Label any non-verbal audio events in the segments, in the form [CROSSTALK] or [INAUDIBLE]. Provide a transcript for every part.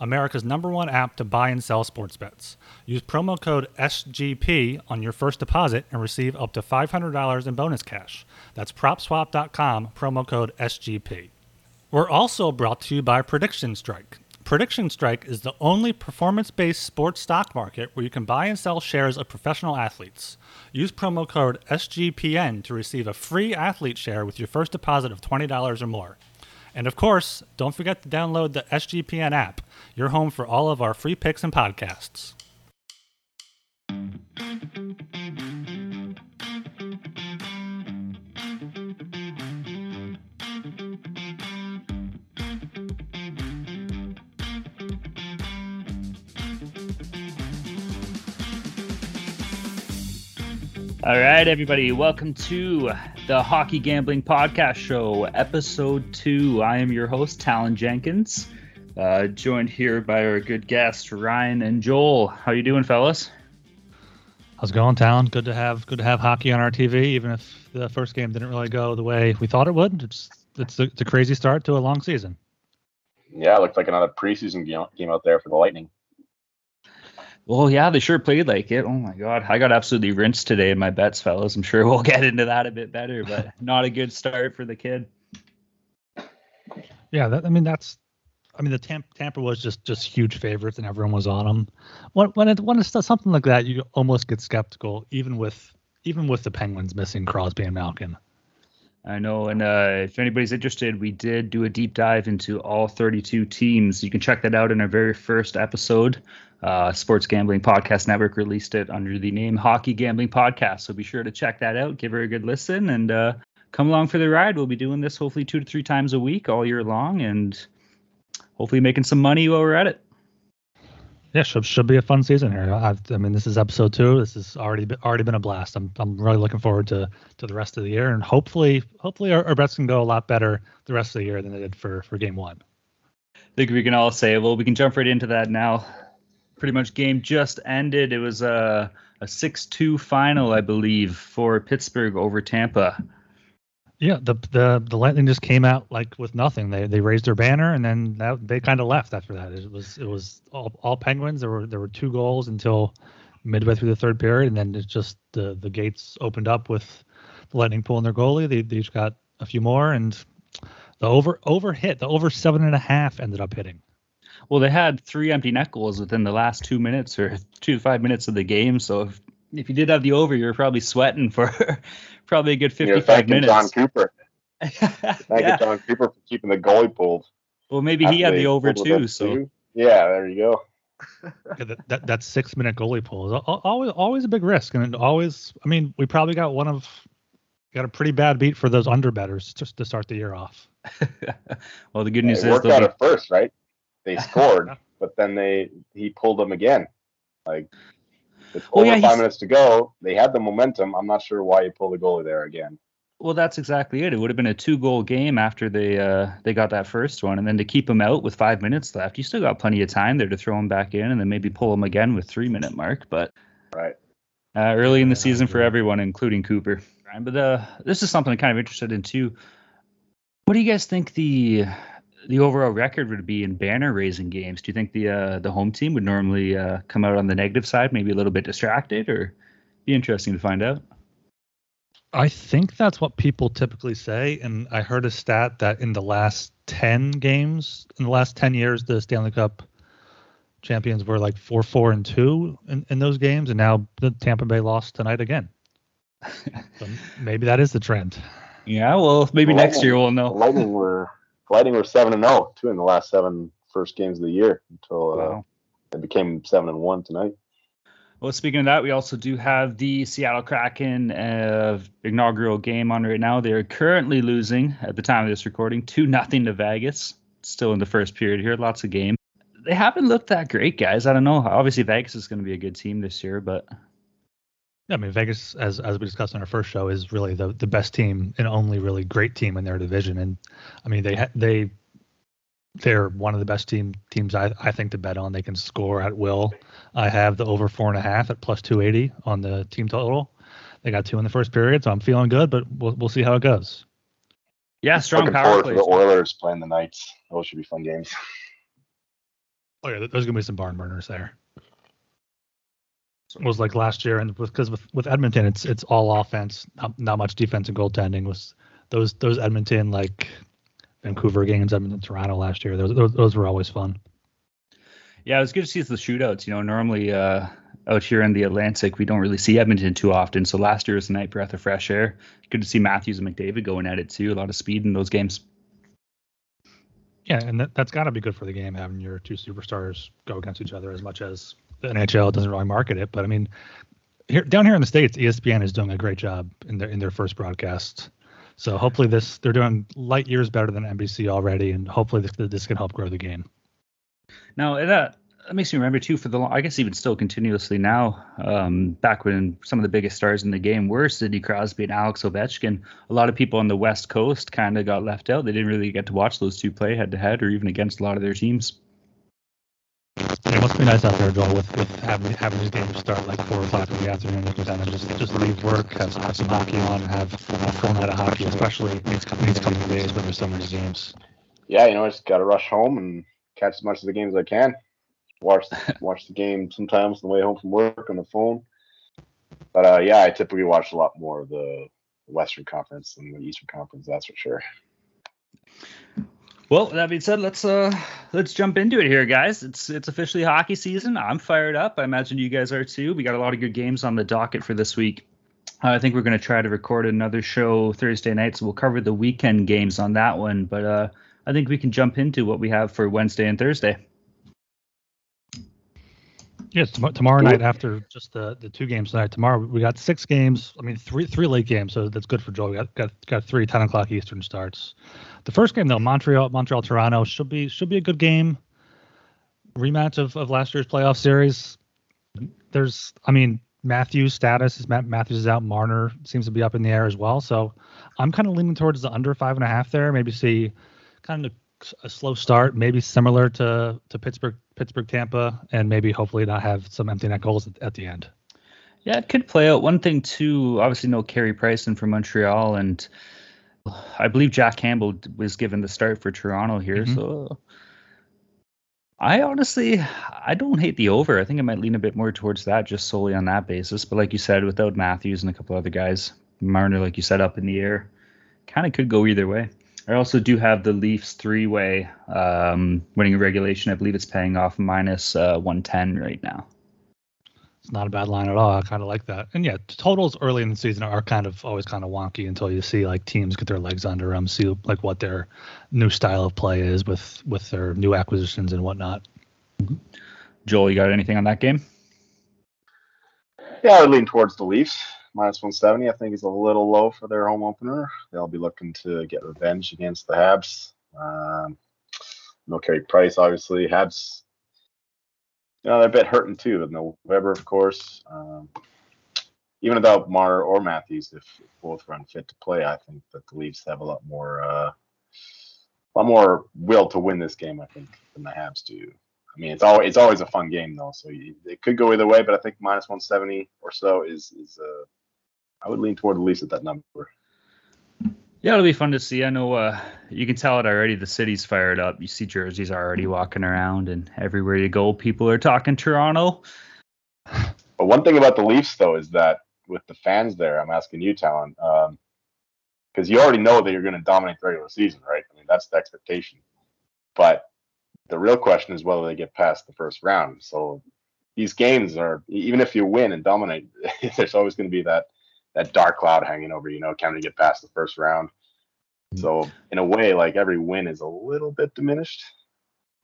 America's number one app to buy and sell sports bets. Use promo code SGP on your first deposit and receive up to $500 in bonus cash. That's propswap.com, promo code SGP. We're also brought to you by Prediction Strike. Prediction Strike is the only performance based sports stock market where you can buy and sell shares of professional athletes. Use promo code SGPN to receive a free athlete share with your first deposit of $20 or more. And of course, don't forget to download the SGPN app, your home for all of our free picks and podcasts. All right, everybody, welcome to the Hockey Gambling Podcast Show, episode two. I am your host, Talon Jenkins, uh, joined here by our good guests, Ryan and Joel. How you doing, fellas? How's it going, Talon? Good to have good to have hockey on our TV, even if the first game didn't really go the way we thought it would. It's it's a, it's a crazy start to a long season. Yeah, it looked like another preseason game out there for the Lightning. Well, yeah, they sure played like it. Oh my god, I got absolutely rinsed today in my bets, fellas. I'm sure we'll [LAUGHS] get into that a bit better, but not a good start for the kid. Yeah, that, I mean that's, I mean the Tampa, Tampa was just just huge favorites and everyone was on them. When when it when it's something like that, you almost get skeptical, even with even with the Penguins missing Crosby and Malkin. I know, and uh, if anybody's interested, we did do a deep dive into all 32 teams. You can check that out in our very first episode. Uh, Sports Gambling Podcast Network released it under the name Hockey Gambling Podcast. So be sure to check that out, give her a good listen, and uh, come along for the ride. We'll be doing this hopefully two to three times a week all year long, and hopefully making some money while we're at it. Yeah, should, should be a fun season here. I, I mean, this is episode two. This has already been, already been a blast. I'm I'm really looking forward to to the rest of the year, and hopefully hopefully our, our bets can go a lot better the rest of the year than they did for for game one. I think we can all say, well, we can jump right into that now. Pretty much game just ended. It was a a six two final, I believe, for Pittsburgh over Tampa. Yeah, the the the Lightning just came out like with nothing. They they raised their banner and then that, they kind of left after that. It was it was all, all Penguins. There were there were two goals until midway through the third period, and then it just the the gates opened up with the Lightning pulling their goalie. They, they got a few more, and the over over hit the over seven and a half ended up hitting. Well, they had three empty net goals within the last two minutes or two to five minutes of the game. So if, if you did have the over, you were probably sweating for [LAUGHS] probably a good 55 minutes. Jon Cooper. [LAUGHS] Thank yeah. you, Jon Cooper, for keeping the goalie pulled. Well, maybe he had the over too. So too. yeah, there you go. yeah, that, that that six minute goalie pull is always always a big risk, and always. I mean, we probably got one of got a pretty bad beat for those underbetters just to start the year off. [LAUGHS] well, the good news yeah, is worked out be... at first, right? They scored, but then they he pulled them again. Like with well, over yeah, five minutes to go, they had the momentum. I'm not sure why you pull the goalie there again. Well, that's exactly it. It would have been a two-goal game after they uh, they got that first one, and then to keep him out with five minutes left, you still got plenty of time there to throw him back in, and then maybe pull him again with three-minute mark. But right, uh, early in the season for everyone, including Cooper. But uh, this is something I'm kind of interested in too. What do you guys think the the overall record would be in banner raising games? Do you think the uh, the home team would normally uh, come out on the negative side, maybe a little bit distracted, or be interesting to find out? I think that's what people typically say, and I heard a stat that in the last ten games, in the last ten years, the Stanley Cup champions were like four, four, and two in, in those games, and now the Tampa Bay lost tonight again. [LAUGHS] so maybe that is the trend. Yeah, well, maybe Lightning, next year we'll know. Lightning were Lightning were seven and zero oh, too in the last seven first games of the year until uh, wow. it became seven and one tonight. Well, speaking of that, we also do have the Seattle Kraken uh, inaugural game on right now. They are currently losing at the time of this recording, two nothing to Vegas. Still in the first period here, lots of game. they haven't looked that great, guys. I don't know. Obviously, Vegas is going to be a good team this year, but I mean, Vegas, as as we discussed in our first show, is really the the best team and only really great team in their division. And I mean, they ha- they they're one of the best team teams I, I think to bet on. They can score at will. I have the over four and a half at plus two eighty on the team total. They got two in the first period, so I'm feeling good, but we'll we'll see how it goes. Yeah, strong Looking power forward to the Oilers playing the Knights. Those should be fun games. Oh yeah, there's gonna be some barn burners there. It was like last year, and because with, with Edmonton, it's it's all offense, not, not much defense and goaltending. Was those those Edmonton like Vancouver games, Edmonton, Toronto last year? Those, those those were always fun. Yeah, it was good to see the shootouts. You know, normally uh, out here in the Atlantic, we don't really see Edmonton too often. So last year was a night breath of fresh air. Good to see Matthews and McDavid going at it too. A lot of speed in those games. Yeah, and that, that's got to be good for the game having your two superstars go against each other as much as the NHL doesn't really market it. But I mean, here down here in the states, ESPN is doing a great job in their in their first broadcast. So hopefully this they're doing light years better than NBC already, and hopefully this, this can help grow the game. Now that that makes me remember too for the I guess even still continuously now. Um, back when some of the biggest stars in the game were Sidney Crosby and Alex Ovechkin, a lot of people on the West Coast kind of got left out. They didn't really get to watch those two play head to head or even against a lot of their teams. It must be nice out there, Joel, with, with having having these games start like four o'clock in the afternoon. You can just just leave work, have, have some hockey on, and have a full night of hockey, especially these coming days when there's so many games. Yeah, you know, I just got to rush home and catch as much of the games as I can watch [LAUGHS] watch the game sometimes on the way home from work on the phone. But uh, yeah, I typically watch a lot more of the Western Conference than the Eastern Conference. That's for sure. Well, that being said, let's uh let's jump into it here, guys. It's it's officially hockey season. I'm fired up. I imagine you guys are too. We got a lot of good games on the docket for this week. Uh, I think we're going to try to record another show Thursday night, so we'll cover the weekend games on that one. But uh, I think we can jump into what we have for Wednesday and Thursday. Yes, yeah, tomorrow night after just the, the two games tonight. Tomorrow we got six games. I mean, three three late games, so that's good for Joel. We got got, got three 10 o'clock Eastern starts. The first game though, Montreal Montreal Toronto should be should be a good game. Rematch of, of last year's playoff series. There's, I mean, Matthews' status is Matt Matthews is out. Marner seems to be up in the air as well. So I'm kind of leaning towards the under five and a half there. Maybe see kind of a slow start, maybe similar to to Pittsburgh Pittsburgh Tampa, and maybe hopefully not have some empty net goals at, at the end. Yeah, it could play out. One thing too, obviously no Carey Price in for Montreal, and I believe Jack Campbell was given the start for Toronto here. Mm-hmm. So I honestly I don't hate the over. I think I might lean a bit more towards that just solely on that basis. But like you said, without Matthews and a couple other guys, Marner, like you said, up in the air, kind of could go either way. I also do have the Leafs three way um, winning regulation. I believe it's paying off minus, uh, 110 right now. It's not a bad line at all. I kind of like that. And yeah, totals early in the season are kind of always kind of wonky until you see like teams get their legs under them, see like what their new style of play is with with their new acquisitions and whatnot. Joel, you got anything on that game? Yeah, I lean towards the Leafs minus 170, I think is a little low for their home opener. They'll be looking to get revenge against the Habs. Um, no Carey Price, obviously. Habs, you know, they're a bit hurting too with no Weber, of course. Um, even without Mar or Matthews, if both run fit to play, I think that the Leafs have a lot more, uh, a lot more will to win this game. I think than the Habs do. I mean, it's always it's always a fun game though, so you, it could go either way. But I think minus 170 or so is is uh, I would lean toward the Leafs at that number. Yeah, it'll be fun to see. I know uh, you can tell it already. The city's fired up. You see jerseys already walking around, and everywhere you go, people are talking Toronto. But one thing about the Leafs, though, is that with the fans there, I'm asking you, Talon, because um, you already know that you're going to dominate the regular season, right? I mean, that's the expectation. But the real question is whether they get past the first round. So these games are, even if you win and dominate, [LAUGHS] there's always going to be that that dark cloud hanging over you know can to get past the first round. Mm. so in a way like every win is a little bit diminished.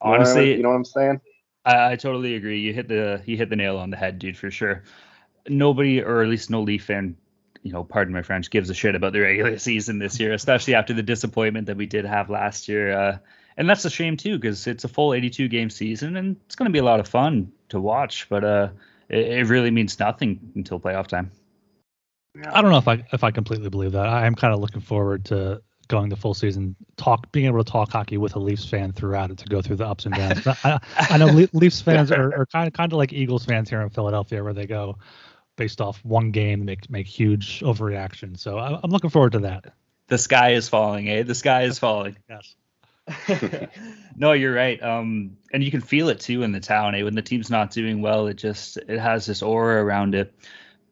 Honestly you know what i'm saying? I, I, totally agree. You hit the you hit the nail on the head dude for sure. Nobody or at least no leaf fan you know pardon my french gives a shit about the regular [LAUGHS] season this year especially after the disappointment that we did have last year uh, and that's a shame too because it's a full 82 game season and it's going to be a lot of fun to watch, but uh, it, it really means nothing until playoff time. I don't know if I if I completely believe that. I am kind of looking forward to going the full season, talk being able to talk hockey with a Leafs fan throughout it to go through the ups and downs. I, I know Le- Leafs fans are, are kind of kind of like Eagles fans here in Philadelphia, where they go based off one game make make huge overreaction. So I, I'm looking forward to that. The sky is falling, eh? The sky is falling. [LAUGHS] Yes. [LAUGHS] no, you're right. Um, and you can feel it too in the town. Eh? When the team's not doing well, it just it has this aura around it.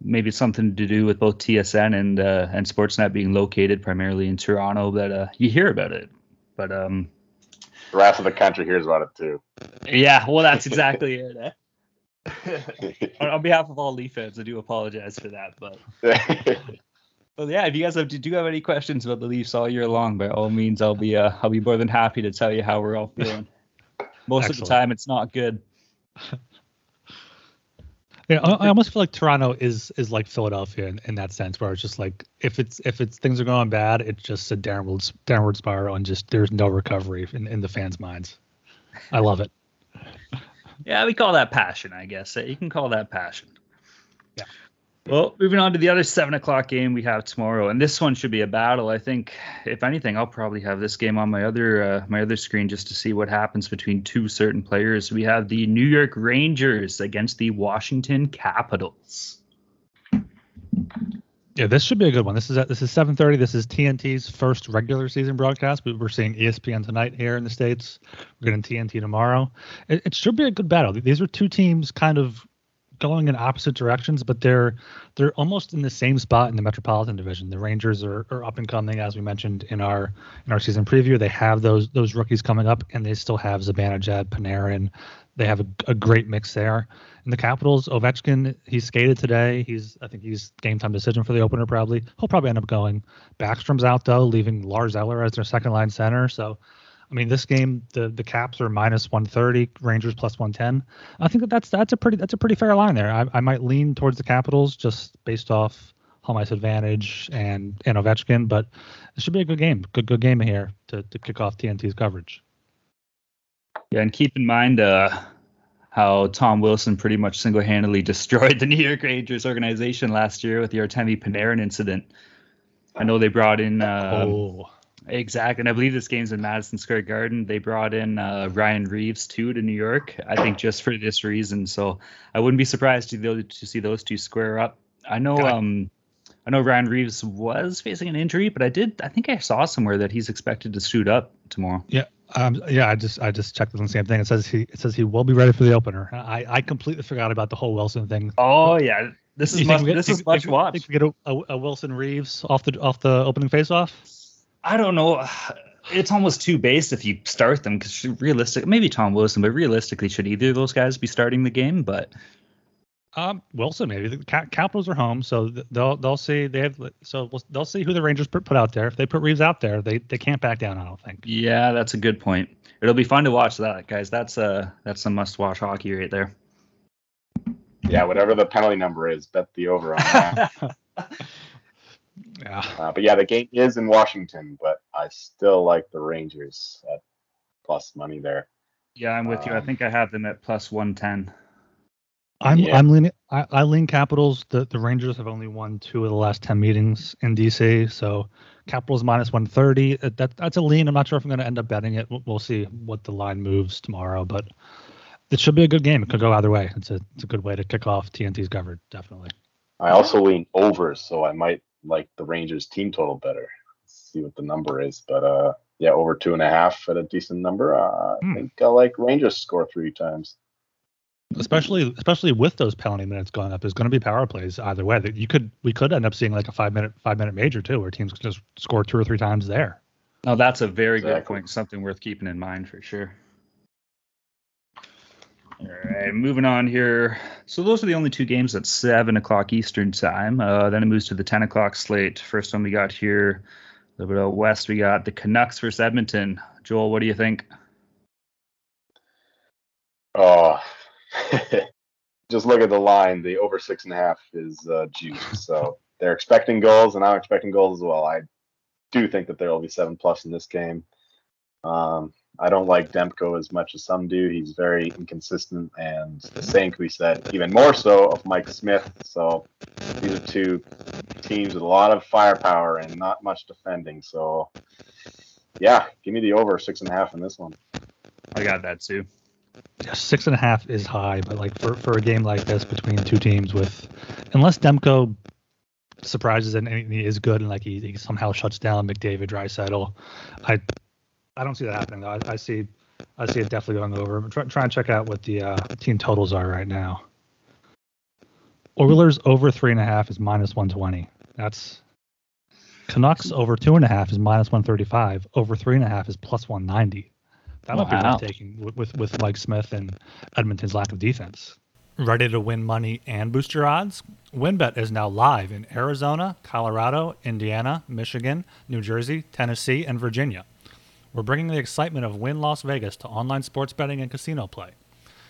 Maybe it's something to do with both TSN and uh, and Sportsnet being located primarily in Toronto that uh, you hear about it. But um, the rest of the country hears about it too. Yeah, well, that's exactly it. Eh? [LAUGHS] on, on behalf of all Leaf fans, I do apologize for that, but. [LAUGHS] Well, yeah. If you guys have, do you have any questions about the Leafs all year long, by all means, I'll be uh, I'll be more than happy to tell you how we're all feeling. Most Excellent. of the time, it's not good. Yeah, I, almost feel like Toronto is is like Philadelphia in, in, that sense, where it's just like if it's if it's things are going bad, it's just a downward downward spiral, and just there's no recovery in, in the fans' minds. I love it. [LAUGHS] yeah, we call that passion, I guess. You can call that passion. Yeah. Well, moving on to the other seven o'clock game we have tomorrow, and this one should be a battle. I think, if anything, I'll probably have this game on my other uh, my other screen just to see what happens between two certain players. We have the New York Rangers against the Washington Capitals. Yeah, this should be a good one. This is at, this is 7:30. This is TNT's first regular season broadcast. We're seeing ESPN tonight here in the states. We're getting TNT tomorrow. It, it should be a good battle. These are two teams kind of going in opposite directions, but they're they're almost in the same spot in the Metropolitan Division. The Rangers are, are up and coming, as we mentioned in our in our season preview. They have those those rookies coming up, and they still have Zibanejad, Panarin. They have a, a great mix there. And the Capitals, Ovechkin, he skated today. He's I think he's game time decision for the opener probably. He'll probably end up going. Backstrom's out though, leaving Lars Eller as their second line center. So I mean, this game the the Caps are minus 130, Rangers plus 110. I think that that's that's a pretty that's a pretty fair line there. I, I might lean towards the Capitals just based off home ice advantage and and Ovechkin, but it should be a good game. Good good game here to to kick off TNT's coverage. Yeah, and keep in mind uh, how Tom Wilson pretty much single-handedly [LAUGHS] destroyed the New York Rangers organization last year with the Artemi Panarin incident. I know they brought in. Uh, oh Exactly, and I believe this game's in Madison Square Garden. They brought in uh, Ryan Reaves too to New York. I think just for this reason. So I wouldn't be surprised to, to see those two square up. I know. Um, I know Ryan Reaves was facing an injury, but I did. I think I saw somewhere that he's expected to suit up tomorrow. Yeah. Um, yeah, I just I just checked on the same thing. It says he it says he will be ready for the opener. I, I completely forgot about the whole Wilson thing. Oh yeah, this is much, get, this is much watch. Think we get a, a, a Wilson Reaves off the off the opening faceoff? I don't know. [SIGHS] It's almost too base if you start them because realistic, maybe Tom Wilson, but realistically, should either of those guys be starting the game? But um, Wilson maybe the Capitals are home, so they'll they'll see they have so they'll see who the Rangers put, put out there. If they put Reaves out there, they they can't back down. I don't think. Yeah, that's a good point. It'll be fun to watch that, guys. That's uh that's some must watch hockey right there. Yeah, whatever the penalty number is, bet the over on that. [LAUGHS] Yeah. Uh, but yeah, the game is in Washington, but I still like the Rangers at plus money there. Yeah, I'm with um, you. I um, think I have them at plus 110. I'm yeah. I'm leaning I, I, lean Capitals. The the Rangers have only won two of the last ten meetings in DC, so Capitals minus 130. Uh, that that's a lean. I'm not sure if I'm going to end up betting it. We'll, we'll, see what the line moves tomorrow, but it should be a good game. It could go either way. It's a it's a good way to kick off TNT's coverage, definitely. I also lean overs, so I might like the Rangers team total better. Let's see what the number is, but uh, yeah, over two and a half at a decent number. Uh, hmm. I think I like Rangers score three times. Especially, especially with those penalty minutes going up, there's going to be power plays either way. That you could, we could end up seeing like a five minute, five minute major too, where teams just score two or three times there. No, that's a very exactly. good point. Something worth keeping in mind for sure. All right, moving on here. So those are the only two games at seven o'clock Eastern time. Uh, then it moves to the ten o'clock slate. First one we got here, a little bit out west, we got the Canucks versus Edmonton. Joel, what do you think? Oh, [LAUGHS] just look at the line. The over six and a half is uh, juice. So they're expecting goals, and I'm expecting goals as well. I do think that there will be seven plus in this game. Um, I don't like Demko as much as some do. He's very inconsistent, and the same can be said even more so of Mike Smith. So these are two teams with a lot of firepower and not much defending. So yeah, give me the over six and a half in this one. I got that too. Yeah, six and a half is high, but like for, for a game like this between two teams with, unless Demko surprises and he is good and like he, he somehow shuts down McDavid, Draisaitl, I I don't see that happening though. I, I see I see it definitely going over. I'm try, try and check out what the uh, team totals are right now. Oilers over three and a half is minus 120. That's Canucks over two and a half is minus 135. Over three and a half is plus 190. That might be Wow. worth taking with, with with Mike Smith and Edmonton's lack of defense. Ready to win money and boost your odds? WynnBET is now live in Arizona, Colorado, Indiana, Michigan, New Jersey, Tennessee, and Virginia. We're bringing the excitement of Wynn Las Vegas to online sports betting and casino play.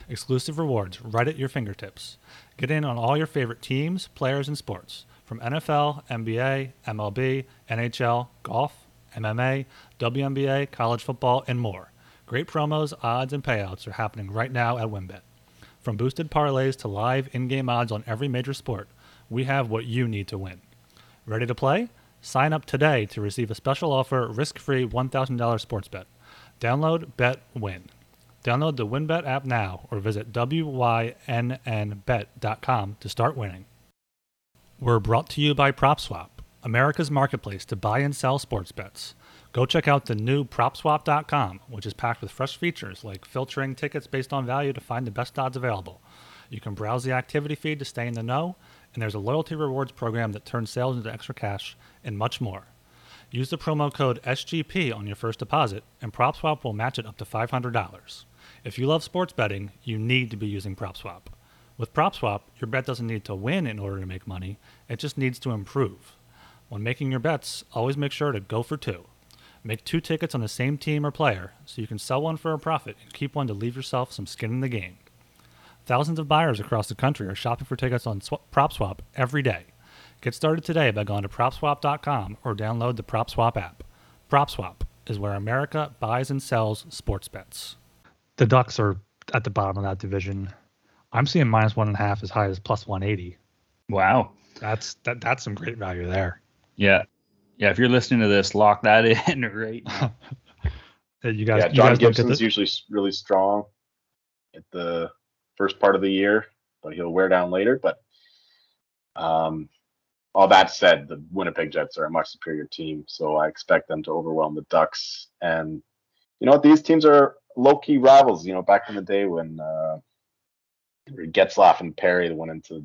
Exclusive rewards right at your fingertips. Get in on all your favorite teams, players, and sports from NFL, NBA, MLB, NHL, golf, MMA, WNBA, college football, and more. Great promos, odds, and payouts are happening right now at WynnBET. From boosted parlays to live in game odds on every major sport, we have what you need to win. Ready to play? Sign up today to receive a special offer risk free $1,000 sports bet. Download Bet Win. Download the WynnBET app now or visit WYNNBet.com to start winning. We're brought to you by PropSwap, America's marketplace to buy and sell sports bets. Go check out the new PropSwap.com, which is packed with fresh features like filtering tickets based on value to find the best odds available. You can browse the activity feed to stay in the know, and there's a loyalty rewards program that turns sales into extra cash, and much more. Use the promo code SGP on your first deposit, and PropSwap will match it up to $500. If you love sports betting, you need to be using PropSwap. With PropSwap, your bet doesn't need to win in order to make money, it just needs to improve. When making your bets, always make sure to go for two. Make two tickets on the same team or player so you can sell one for a profit and keep one to leave yourself some skin in the game. Thousands of buyers across the country are shopping for tickets on Sw- PropSwap every day. Get started today by going to PropSwap.com or download the PropSwap app. PropSwap is where America buys and sells sports bets. The Ducks are at the bottom of that division. I'm seeing minus one and a half as high as plus 180. Wow. That's that. That's some great value there. Yeah. Yeah. If you're listening to this, lock that [LAUGHS] in right now. [LAUGHS] You guys, yeah, you John guys don't get Gibson's the, usually really strong at the first part of the year, but he'll wear down later. But um, all that said, the Winnipeg Jets are a much superior team, so I expect them to overwhelm the Ducks. And you know what? These teams are low key rivals. You know, back in the day when uh, Getzlaff and Perry went into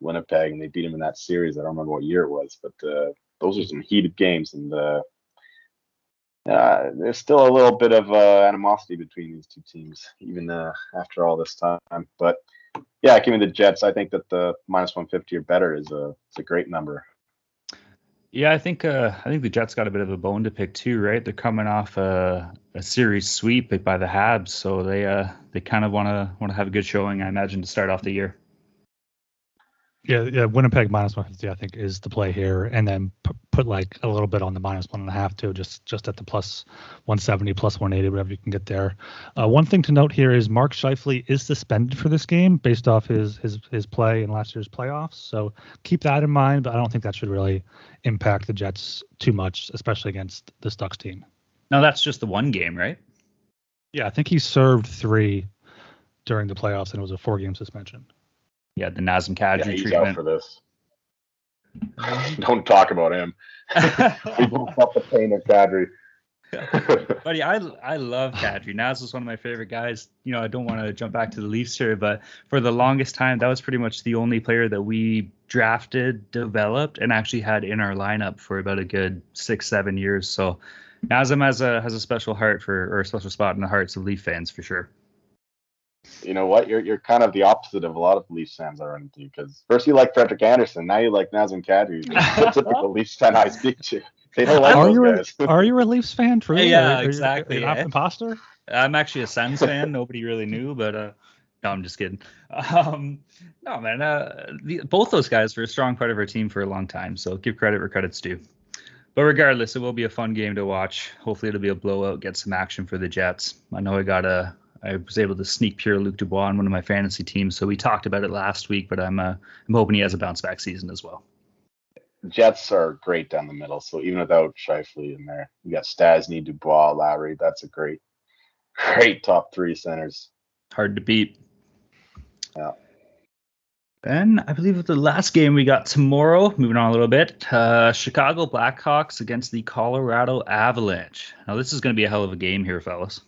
Winnipeg and they beat him in that series. I don't remember what year it was, but uh, those are some heated games, and uh, uh, there's still a little bit of uh, animosity between these two teams, even uh, after all this time. But yeah, give me the Jets. I think that the minus 150 or better is a is a great number. Yeah, I think uh, I think the Jets got a bit of a bone to pick too, right? They're coming off a, a series sweep by the Habs, so they uh, they kind of want to want to have a good showing, I imagine, to start off the year. yeah, yeah. Winnipeg minus 150, I think, is the play here, and then p- put like a little bit on the minus one and a half too, just just at the plus 170, plus 180, whatever you can get there. Uh, one thing to note here is Mark Scheifele is suspended for this game based off his his his play in last year's playoffs. So keep that in mind, but I don't think that should really impact the Jets too much, especially against the Ducks team. Now that's just the one game, right? Yeah, I think he served three during the playoffs, and it was a four-game suspension. Yeah, the Nazem Kadri Yeah, he's out treatment. for this. Don't talk about him. We both felt the pain of Kadri. [LAUGHS] Buddy, I I love Kadri. Naz was one of my favorite guys. You know, I don't want to jump back to the Leafs here, but for the longest time, that was pretty much the only player that we drafted, developed, and actually had in our lineup for about a good six, seven years. So Nazem has a has a special heart for or a special spot in the hearts of Leaf fans for sure. You know what? You're you're kind of the opposite of a lot of Leafs fans I run into because first you like Frederik Andersen, now you like Nazem Kadri. [LAUGHS] The typical Leafs fan I speak to. [LAUGHS] They don't like are those you guys. a, [LAUGHS] are you a Leafs fan? Truly? Yeah, Are you- are you exactly, An yeah. imposter? I'm actually a Sens fan. Nobody really knew, but uh, no, I'm just kidding. Um, no, man. Uh, the, both those guys were a strong part of our team for a long time. So give credit where credit's due. But regardless, it will be a fun game to watch. Hopefully, it'll be a blowout, get some action for the Jets. I know I got a, I was able to sneak Pierre Luc Dubois on one of my fantasy teams, so we talked about it last week. But I'm, uh, I'm hoping he has a bounce back season as well. Jets are great down the middle, so even without Scheifele in there, you got Stastny, Dubois, Lowry. That's a great, [LAUGHS] great top three centers. Hard to beat. Yeah. Then I believe the last game we got tomorrow. Moving on a little bit, uh, Chicago Blackhawks against the Colorado Avalanche. Now this is going to be a hell of a game here, fellas.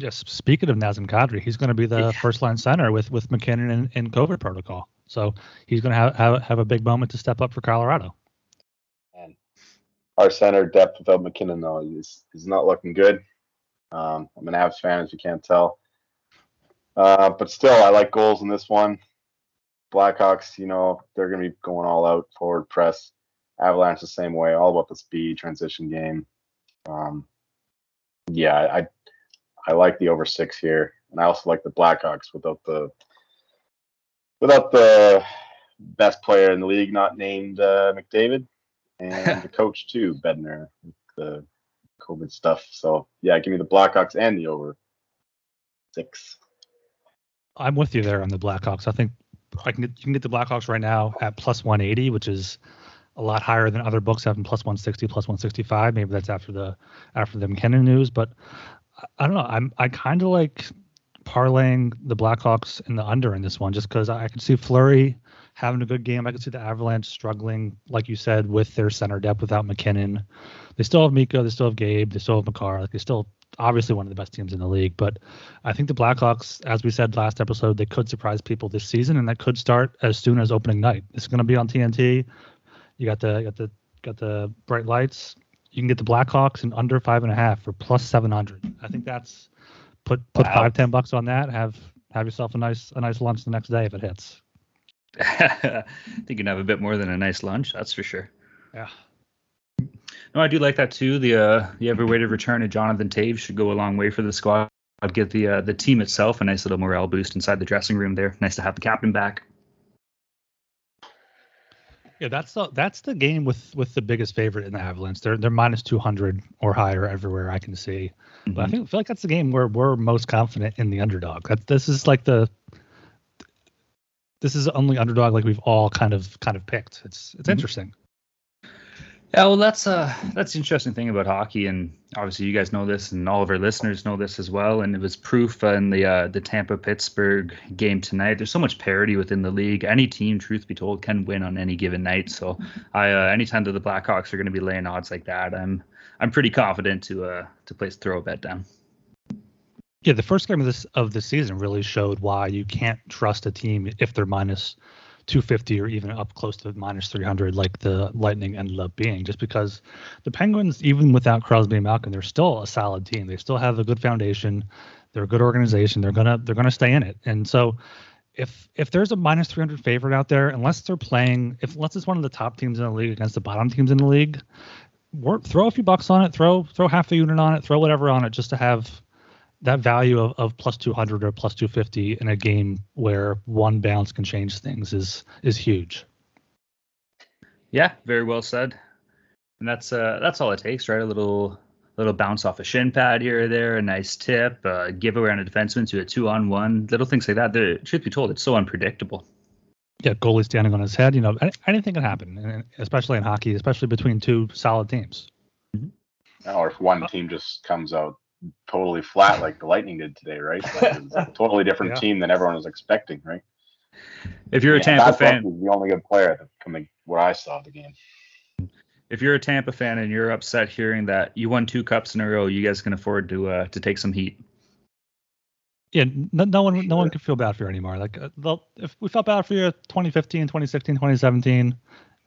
Yes. Speaking of Nazem Kadri, he's going to be the yeah. first line center with with MacKinnon in, in COVID protocol. So he's going to have, have have a big moment to step up for Colorado. And our center depth without MacKinnon though is is not looking good. Um, I'm an Avs fan, as you can't tell. Uh, but still, I like goals in this one. Blackhawks, you know, they're going to be going all out forward press. Avalanche the same way, all about the speed transition game. Um, yeah, I I like the over six here, and I also like the Blackhawks without the without the best player in the league not named uh, McDavid, and [LAUGHS] the coach too, Bednar, the COVID stuff. So yeah, give me the Blackhawks and the over six. I'm with you there on the Blackhawks. I think I can get, you can get the Blackhawks right now at plus 180, which is a lot higher than other books having plus 160, plus 165. Maybe that's after the after the MacKinnon news, but I don't know. I'm I kind of like parlaying the Blackhawks and the under in this one just because I, I can see Fleury having a good game. I could see the Avalanche struggling, like you said, with their center depth without MacKinnon. They still have Mikko, they still have Gabe, they still have Makar. Like they still obviously one of the best teams in the league. But I think the Blackhawks, as we said last episode, they could surprise people this season, and that could start as soon as opening night. It's going to be on TNT. You got the got the got the bright lights. You can get the Blackhawks in under five and a half for plus seven hundred. I think that's put put wow. five ten bucks on that. Have have yourself a nice a nice lunch the next day if it hits. I [LAUGHS] think you can have a bit more than a nice lunch. That's for sure. Yeah. No, I do like that too. The uh, the ever-weighted return of Jonathan Toews should go a long way for the squad. I'd give the uh, the team itself a nice little morale boost inside the dressing room there. Nice to have the captain back. Yeah, that's the that's the game with with the biggest favorite in the Avalanche. They're they're minus two hundred or higher everywhere I can see. Mm-hmm. But I mm-hmm. think I feel like that's the game where we're most confident in the underdog. That this is like the this is the only underdog like we've all kind of kind of picked. It's it's mm-hmm. interesting. Yeah, well, that's uh that's the interesting thing about hockey, and obviously you guys know this, and all of our listeners know this as well. And it was proof in the uh, the Tampa Pittsburgh game tonight. There's so much parity within the league. Any team, truth be told, can win on any given night. So, I uh, anytime that the Blackhawks are going to be laying odds like that, I'm I'm pretty confident to uh to place throw a bet down. Yeah, the first game of this of the season really showed why you can't trust a team if they're minus 250 or even up close to minus 300 like the Lightning ended up being just because the Penguins even without Crosby and Malkin they're still a solid team. They still have a good foundation. They're a good organization. They're to they're to stay in it. And so if if there's a minus 300 favorite out there unless they're playing if unless it's one of the top teams in the league against the bottom teams in the league, work, throw a few bucks on it, throw throw half a unit on it, throw whatever on it just to have that value of, of plus 200 or plus 250 in a game where one bounce can change things is is huge. Yeah, very well said. And that's uh that's all it takes, right? A little little bounce off a shin pad here or there, a nice tip, uh, giveaway on a defenseman to a two on one, little things like that. The truth be told, it's so unpredictable. Yeah, goalie standing on his head. You know, anything can happen, especially in hockey, especially between two solid teams. Mm-hmm. Or if one team just comes out totally flat like the Lightning did today, right? Like a [LAUGHS] totally different yeah. team than everyone was expecting, right? If you're a Tampa fan, the only good player that coming what I saw the game. If you're a Tampa fan and you're upset hearing that you won two cups in a row, you guys can afford to uh, to take some heat. Yeah, no, no one no one can feel bad for you anymore. Like uh, if we felt bad for you 2015, 2016, 2017,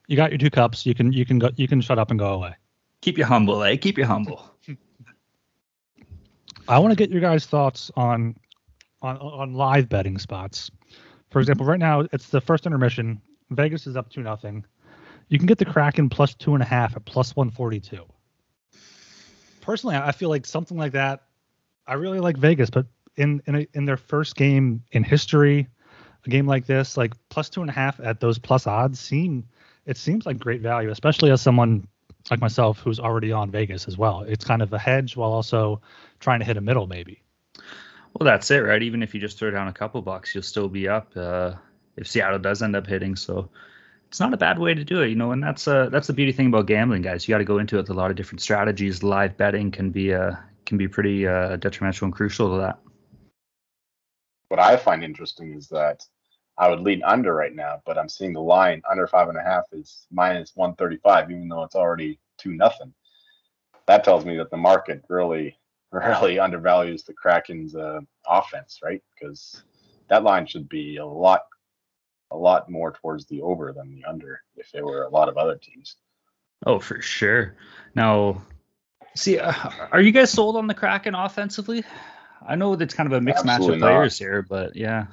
you got your two cups. You can you can go you can shut up and go away. Keep you humble, eh? Keep you humble. [LAUGHS] I want to get your guys' thoughts on on on live betting spots. For mm-hmm. example, right now it's the first intermission. Vegas is up two nothing. You can get the Kraken plus two and a half at plus one forty two. Personally, I feel like something like that. I really like Vegas, but in in a, in their first game in history, a game like this, like plus two and a half at those plus odds seem it seems like great value, especially as someone like myself who's already on Vegas as well. It's kind of a hedge while also trying to hit a middle maybe. Well, that's it, right? Even if you just throw down a couple bucks, you'll still be up uh, if Seattle does end up hitting. So it's not a bad way to do it, you know. And that's uh, that's the beauty thing about gambling, guys. You got to go into it with a lot of different strategies. Live betting can be uh, can be pretty uh, detrimental and crucial to that. What I find interesting is that I would lean under right now, but I'm seeing the line under five and a half is minus 135, even though it's already two nothing. That tells me that the market really, [LAUGHS] really undervalues the Kraken's uh, offense, right? Because that line should be a lot, a lot more towards the over than the under if there were a lot of other teams. Oh, for sure. Now, see, uh, are you guys sold on the Kraken offensively? I know it's kind of a mixed Absolutely match of players not. here, but yeah.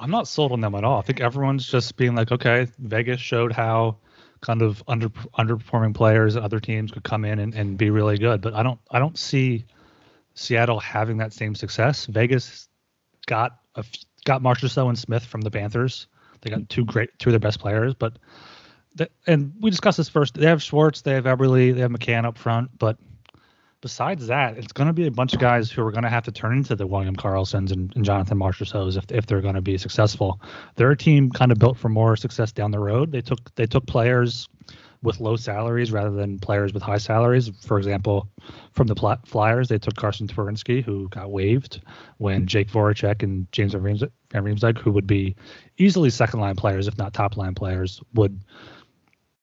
I'm not sold on them at all. I think everyone's just being like, okay, Vegas showed how kind of under underperforming players and other teams could come in and, and be really good. But I don't I don't see Seattle having that same success. Vegas got a got Marchessault and Smith from the Panthers. They got two great two of their best players, but the, and we discussed this first. They have Schwartz, they have Eberle, they have McCann up front, but besides that, it's going to be a bunch of guys who are going to have to turn into the William Karlssons and, and Jonathan Marchessaults if if they're going to be successful. They're a team kind of built for more success down the road. They took they took players with low salaries rather than players with high salaries. For example, from the Flyers, they took Carson Twarynski, who got waived when Jake Voracek and James Van Riemsdyk, who would be easily second line players, if not top line players, would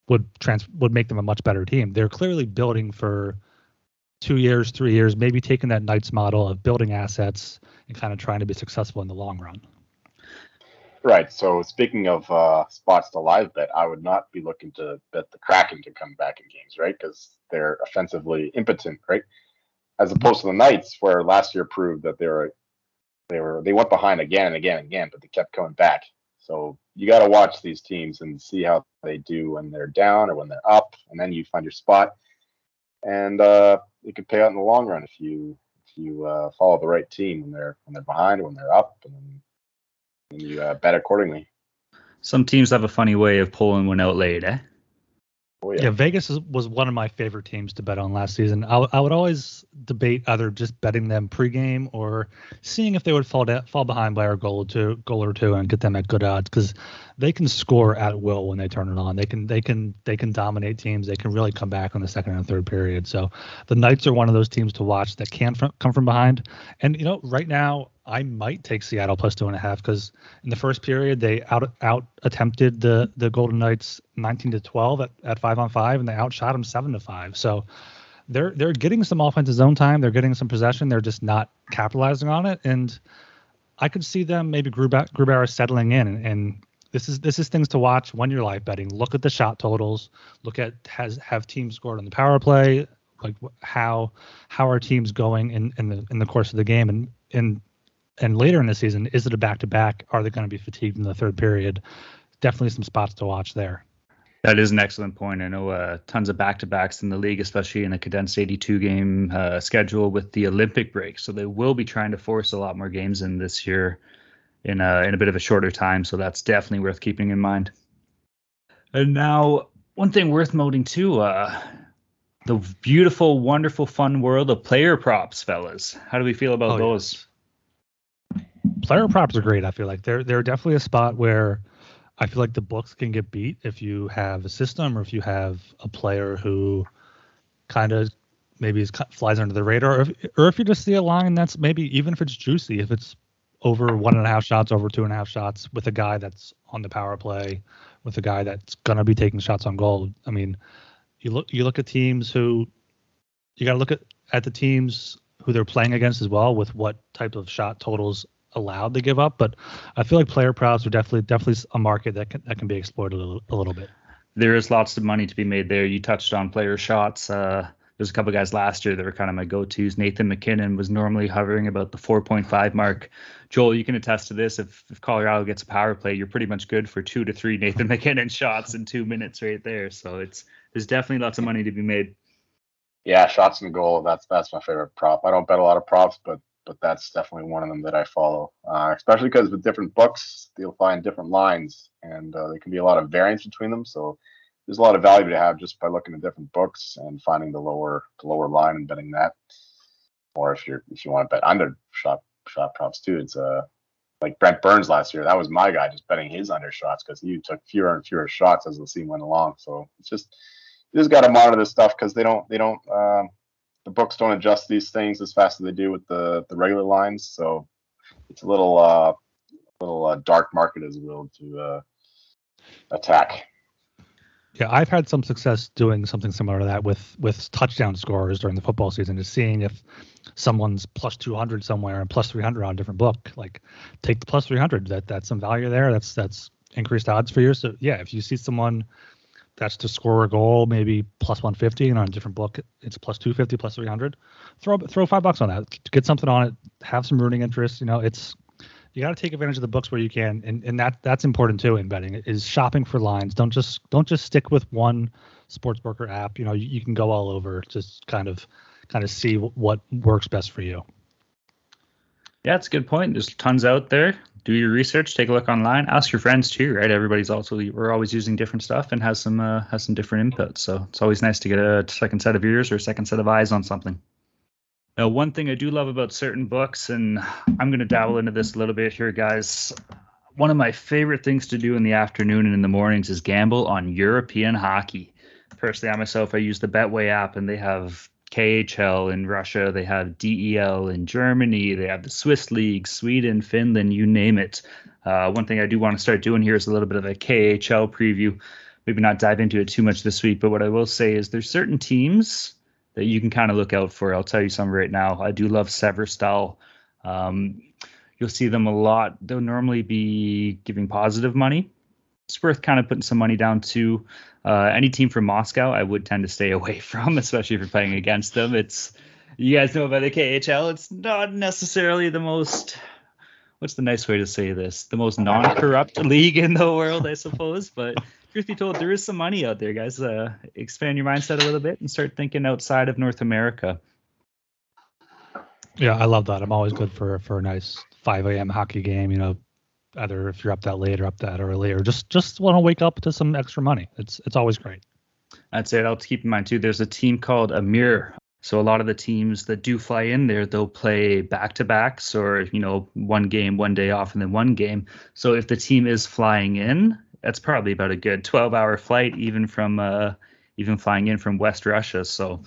would trans would make them a much better team. They're clearly building for two years, three years, maybe taking that Knights model of building assets and kind of trying to be successful in the long run. Right. So speaking of uh, spots to live bet, I would not be looking to bet the Kraken to come back in games, right? Because they're offensively impotent, right? As opposed to the Knights, where last year proved that they were they were they went behind again and again and again, but they kept coming back. So you got to watch these teams and see how they do when they're down or when they're up, and then you find your spot. And uh, it could pay out in the long run if you if you uh, follow the right team when they're when they're behind, when they're up, and then you uh, bet accordingly. Some teams have a funny way of pulling one out late, eh? Oh, yeah. yeah. Vegas was one of my favorite teams to bet on last season. I, I would always debate either just betting them pregame or seeing if they would fall da- fall behind by a goal or two, goal or two, and get them at good odds because they can score at will when they turn it on. They can they can they can dominate teams. They can really come back on the second and third period. So the Knights are one of those teams to watch that can fr- come from behind. And you know, right now I might take Seattle plus two and a half because in the first period they out out attempted the the Golden Knights 19 to 12 at, at five on five and they outshot them seven to five. So they're they're getting some offensive zone time. They're getting some possession. They're just not capitalizing on it. And I could see them maybe Grubauer, settling in and, and this is this is things to watch when you're live betting. Look at the shot totals. Look at has have teams scored on the power play. Like how how are teams going in, in the in the course of the game and and and later in the season, is it a back to back? Are they going to be fatigued in the third period? Definitely some spots to watch there. That is an excellent point. I know uh, tons of back to backs in the league, especially in a condensed 82 game uh, schedule with the Olympic break. So they will be trying to force a lot more games in this year in a, in a bit of a shorter time. So that's definitely worth keeping in mind. And now, one thing worth noting too uh, the beautiful, wonderful, fun world of player props, fellas. How do we feel about oh, those? Yes player props are great. I feel like they're they're definitely a spot where I feel like the books can get beat if you have a system or if you have a player who kind of maybe flies under the radar, or if, or if you just see a line that's maybe even if it's juicy, if it's over one and a half shots, over two and a half shots with a guy that's on the power play, with a guy that's gonna be taking shots on goal. I mean, you look you look at teams who you got to look at at the teams who they're playing against as well with what type of shot totals allowed to give up. But I feel like player props are definitely definitely a market that can that can be exploited a little, a little bit. There is lots of money to be made there. You touched on player shots. Uh, there's a couple guys last year that were kind of my go-tos. Nathan MacKinnon was normally hovering about the 4.5 mark. Joel, you can attest to this. If, if Colorado gets a power play, you're pretty much good for two to three Nathan [LAUGHS] MacKinnon shots in two minutes right there. So it's there's definitely lots of money to be made. Yeah, shots in goal. That's that's my favorite prop. I don't bet a lot of props, but but that's definitely one of them that I follow. Uh, especially because with different books, you'll find different lines, and uh, there can be a lot of variance between them. So there's a lot of value to have just by looking at different books and finding the lower the lower line and betting that. Or if you're if you want to bet under shot shot props too, it's uh like Brent Burns last year. That was my guy just betting his under shots because he took fewer and fewer shots as the season went along. So it's just you just got to monitor this stuff because they don't they don't um, the books don't adjust these things as fast as they do with the the regular lines. So it's a little uh little uh, dark market as well to uh, attack. Yeah, I've had some success doing something similar to that with with touchdown scorers during the football season, just seeing if someone's plus 200 somewhere and plus 300 on a different book. Like, take the plus 300. That that's some value there. That's that's increased odds for you. So yeah, if you see someone that's to score a goal, maybe plus 150, and on a different book it's plus 250, plus 300. Throw throw five bucks on that. Get something on it. Have some rooting interest. You know, it's you got to take advantage of the books where you can, and, and that that's important too in betting. Is shopping for lines. Don't just don't just stick with one sports broker app. You know, you, you can go all over. Just kind of kind of see what works best for you. Yeah, it's a good point. There's tons out there. Do your research. Take a look online. Ask your friends too. Right? Everybody's also we're always using different stuff and has some uh, has some different input. So it's always nice to get a second set of ears or a second set of eyes on something. Now, one thing I do love about certain books, and I'm going to dabble into this a little bit here, guys. One of my favorite things to do in the afternoon and in the mornings is gamble on European hockey. Personally, I myself, I use the Betway app, and they have KHL in Russia, they have DEL in Germany, they have the Swiss League, Sweden, Finland, you name it. Uh, one thing I do want to start doing here is a little bit of a KHL preview. Maybe not dive into it too much this week, but what I will say is there's certain teams that you can kind of look out for. I'll tell you some right now. I do love Severstal. Um, you'll see them a lot. They'll normally be giving positive money. It's worth kind of putting some money down to uh, any team from Moscow. I would tend to stay [LAUGHS] away from, especially if you're playing against them. It's you guys know about the KHL. It's not necessarily the most what's the nice way to say this? The most non-corrupt [LAUGHS] league in the world, I suppose. But truth be told, there is some money out there, guys. Uh, expand your mindset a little bit and start thinking outside of North America. Yeah, I love that. I'm always good for for a nice 5 a.m. hockey game. You know, either if you're up that late or up that early, or just just want to wake up to some extra money. It's it's always great. That's it. I'll keep in mind too. There's a team called Amur. So a lot of the teams that do fly in there, they'll play back to backs or you know one game, one day off, and then one game. So if the team is flying in, that's probably about a good 12 hour flight, even from uh, even flying in from West Russia. So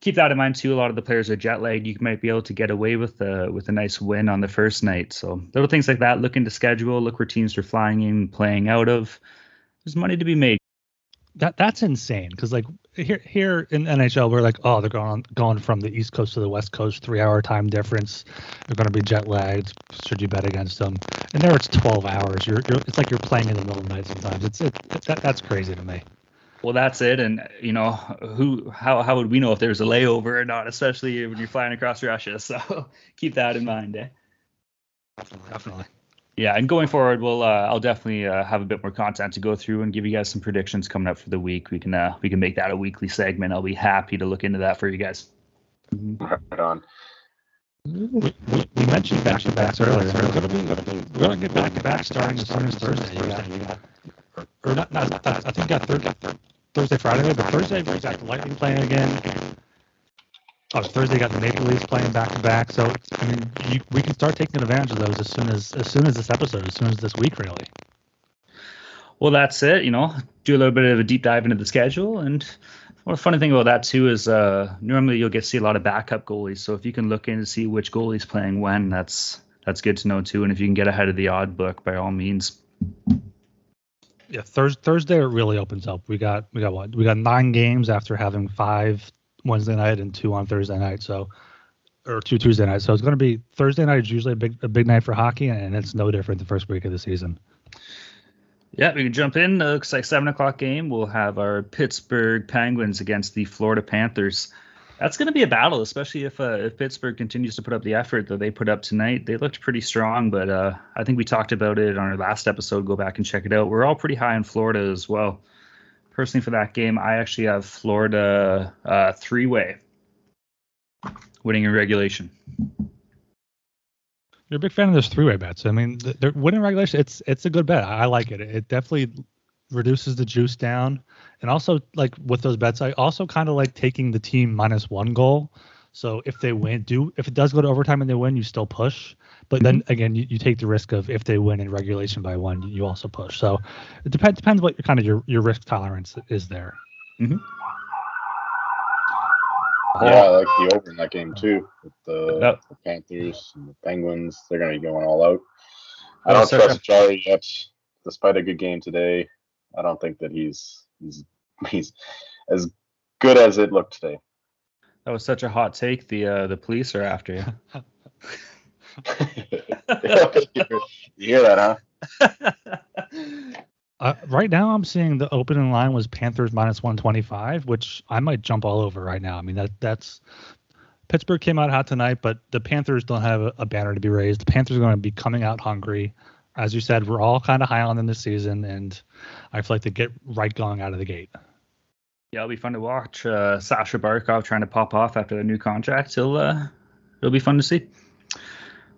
keep that in mind too. A lot of the players are jet lagged. You might be able to get away with a with a nice win on the first night. So little things like that. Look into schedule. Look where teams are flying in, playing out of. There's money to be made. That that's insane. Because like here here in NHL we're like oh they're going going from the east coast to the west coast three hour time difference. They're going to be jet lagged should you bet against them. And there it's 12 hours. You're, you're it's like you're playing in the middle of the night sometimes. It's it, it that, that's crazy to me. Well that's it. And you know who how how would we know if there's a layover or not especially when you're flying across Russia? [LAUGHS] So keep that in mind eh? definitely definitely yeah, and going forward, we'll uh, I'll definitely uh, have a bit more content to go through and give you guys some predictions coming up for the week. We can uh, we can make that a weekly segment. I'll be happy to look into that for you guys. Right on. We, we, we mentioned back to backs earlier. We're gonna be we're gonna get back to back starting as soon as Thursday. You got, or, or not, not, not, I think you got Thursday, Thursday, Friday, but Thursday we got the Lightning playing again. Oh, Thursday got the Maple Leafs playing back to back. So I mean, you, we can start taking advantage of those as soon as as soon as this episode, as soon as this week, really. Well, that's it. You know, do a little bit of a deep dive into the schedule, and one funny thing about that too is uh, normally you'll get to see a lot of backup goalies. So if you can look in to see which goalie's playing when, that's that's good to know too. And if you can get ahead of the odd book, by all means. Yeah, Thursday Thursday it really opens up. We got we got what we got nine games after having five Wednesday night and two on Thursday night. So, or two Tuesday nights. So it's going to be Thursday night is usually a big a big night for hockey, and it's no different the first week of the season. Yeah, we can jump in. It looks like seven o'clock game. We'll have our Pittsburgh Penguins against the Florida Panthers. That's going to be a battle, especially if uh, if Pittsburgh continues to put up the effort that they put up tonight. They looked pretty strong, but uh, I think we talked about it on our last episode. Go back and check it out. We're all pretty high in Florida as well personally for that game, I actually have Florida uh, three way winning in regulation. You're a big fan of those three way bets. I mean, they're winning regulation. It's it's a good bet. I like it. It definitely reduces the juice down, and also like with those bets, I also kind of like taking the team minus one goal. So if they win, do if it does go to overtime and they win, you still push. But then again, you, you take the risk of if they win in regulation by one, you also push. So it depends depends what your kind of your, your risk tolerance is there. Yeah, I like the over in that game too. With the, Yep. the Panthers and the Penguins, they're going to be going all out. I don't so- trust Jarry yet, despite a good game today. I don't think that he's he's [LAUGHS] he's as good as it looked today. That was such a hot take. The uh, the police are after you. [LAUGHS] [LAUGHS] you hear that, huh? [LAUGHS] Uh, right now, I'm seeing the opening line was Panthers minus 125, which I might jump all over right now. I mean that that's Pittsburgh came out hot tonight, but the Panthers don't have a, a banner to be raised. The Panthers are going to be coming out hungry. As you said, we're all kind of high on them this season, and I feel like they get right going out of the gate. Yeah, it'll be fun to watch. Uh, Sasha Barkov trying to pop off after the new contract. It'll uh, it'll be fun to see.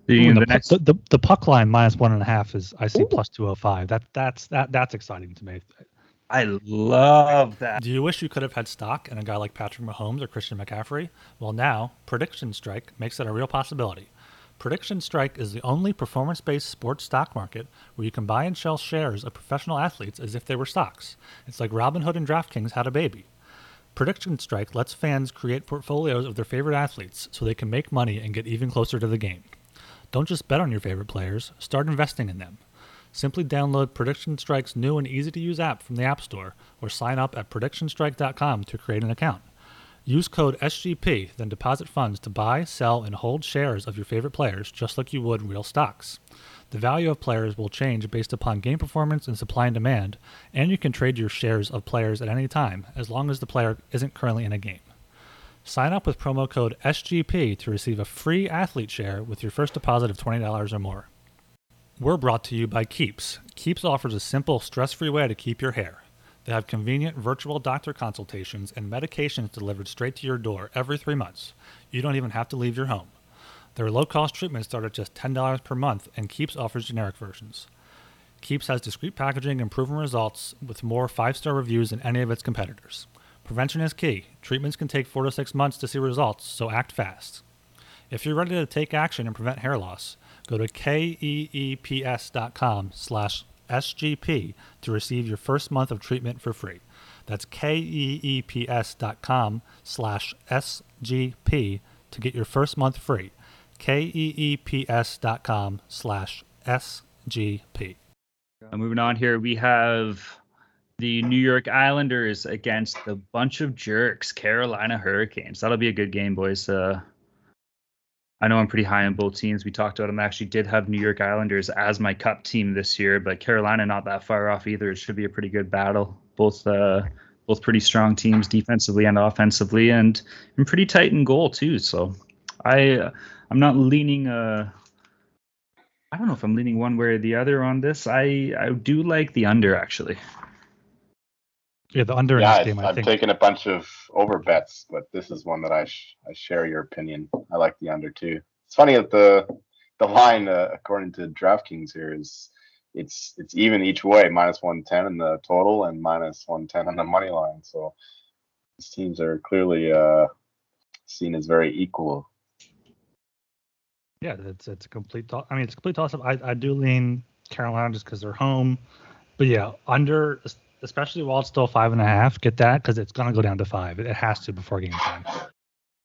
The, Ooh, the the, pu- next the, the, the puck line minus one and a half is I see plus 205. That that's that that's exciting to me. I love that. Do you wish you could have had stock in a guy like Patrick Mahomes or Christian McCaffrey? Well, now Prediction Strike makes it a real possibility. Prediction Strike is the only performance based sports stock market where you can buy and sell shares of professional athletes as if they were stocks. It's like Robinhood and DraftKings had a baby. Prediction Strike lets fans create portfolios of their favorite athletes so they can make money and get even closer to the game. Don't just bet on your favorite players, start investing in them. Simply download Prediction Strike's new and easy to use app from the App Store or sign up at predictionstrike.com to create an account. Use code SGP, then deposit funds to buy, sell, and hold shares of your favorite players just like you would real stocks. The value of players will change based upon game performance and supply and demand, and you can trade your shares of players at any time as long as the player isn't currently in a game. Sign up with promo code SGP to receive a free athlete share with your first deposit of $20 or more. We're brought to you by Keeps. Keeps offers a simple, stress free way to keep your hair. They have convenient virtual doctor consultations and medications delivered straight to your door every three months. You don't even have to leave your home. Their low cost treatments start at just $10 per month, and Keeps offers generic versions. Keeps has discreet packaging and proven results with more five star reviews than any of its competitors. Prevention is key. Treatments can take four to six months to see results, so act fast. If you're ready to take action and prevent hair loss, go to keeps.com slash SGP to receive your first month of treatment for free. That's keeps.com slash SGP to get your first month free. keeps.com slash SGP. Uh, moving on here, we have the New York Islanders against the bunch of jerks, Carolina Hurricanes. That'll be a good game, boys. Uh, I know I'm pretty high on both teams. We talked about them. I actually did have New York Islanders as my cup team this year, but Carolina not that far off either. It should be a pretty good battle. Both uh, both pretty strong teams defensively and offensively, and, and pretty tight in goal too. So I uh, I'm not leaning. Uh, I don't know if I'm leaning one way or the other on this. I I do like the under actually. Yeah, the under in yeah, this game, I I've think. taken a bunch of over bets, but this is one that I sh- I share your opinion. I like the under too. It's funny that the the line uh, according to DraftKings here is it's it's even each way, minus one ten in the total and minus one ten on the money line. So these teams are clearly uh, seen as very equal. Yeah, it's it's a complete. To- I mean, it's a complete toss up. I, I do lean Carolina just because they're home, but yeah, under especially while it's still five and a half. Get that because it's gonna go down to five. It, has to before game time.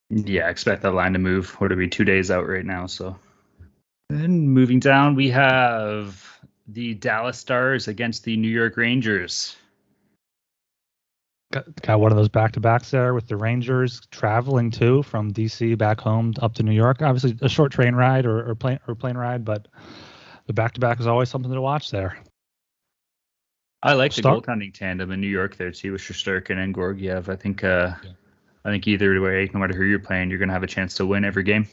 Yeah, expect that line to move. Are to be two days out right now? So then moving down, we have the Dallas Stars against the New York Rangers. Got, got one of those back to backs there with the Rangers traveling too from DC back home up to New York. Obviously, a short train ride or, or plane or plane ride, but the back to back is always something to watch there. I like the Star- goaltending tandem in New York there too with Shesterkin and Georgiev. I think uh, Yeah. I think either way, no matter who you're playing, you're gonna have a chance to win every game.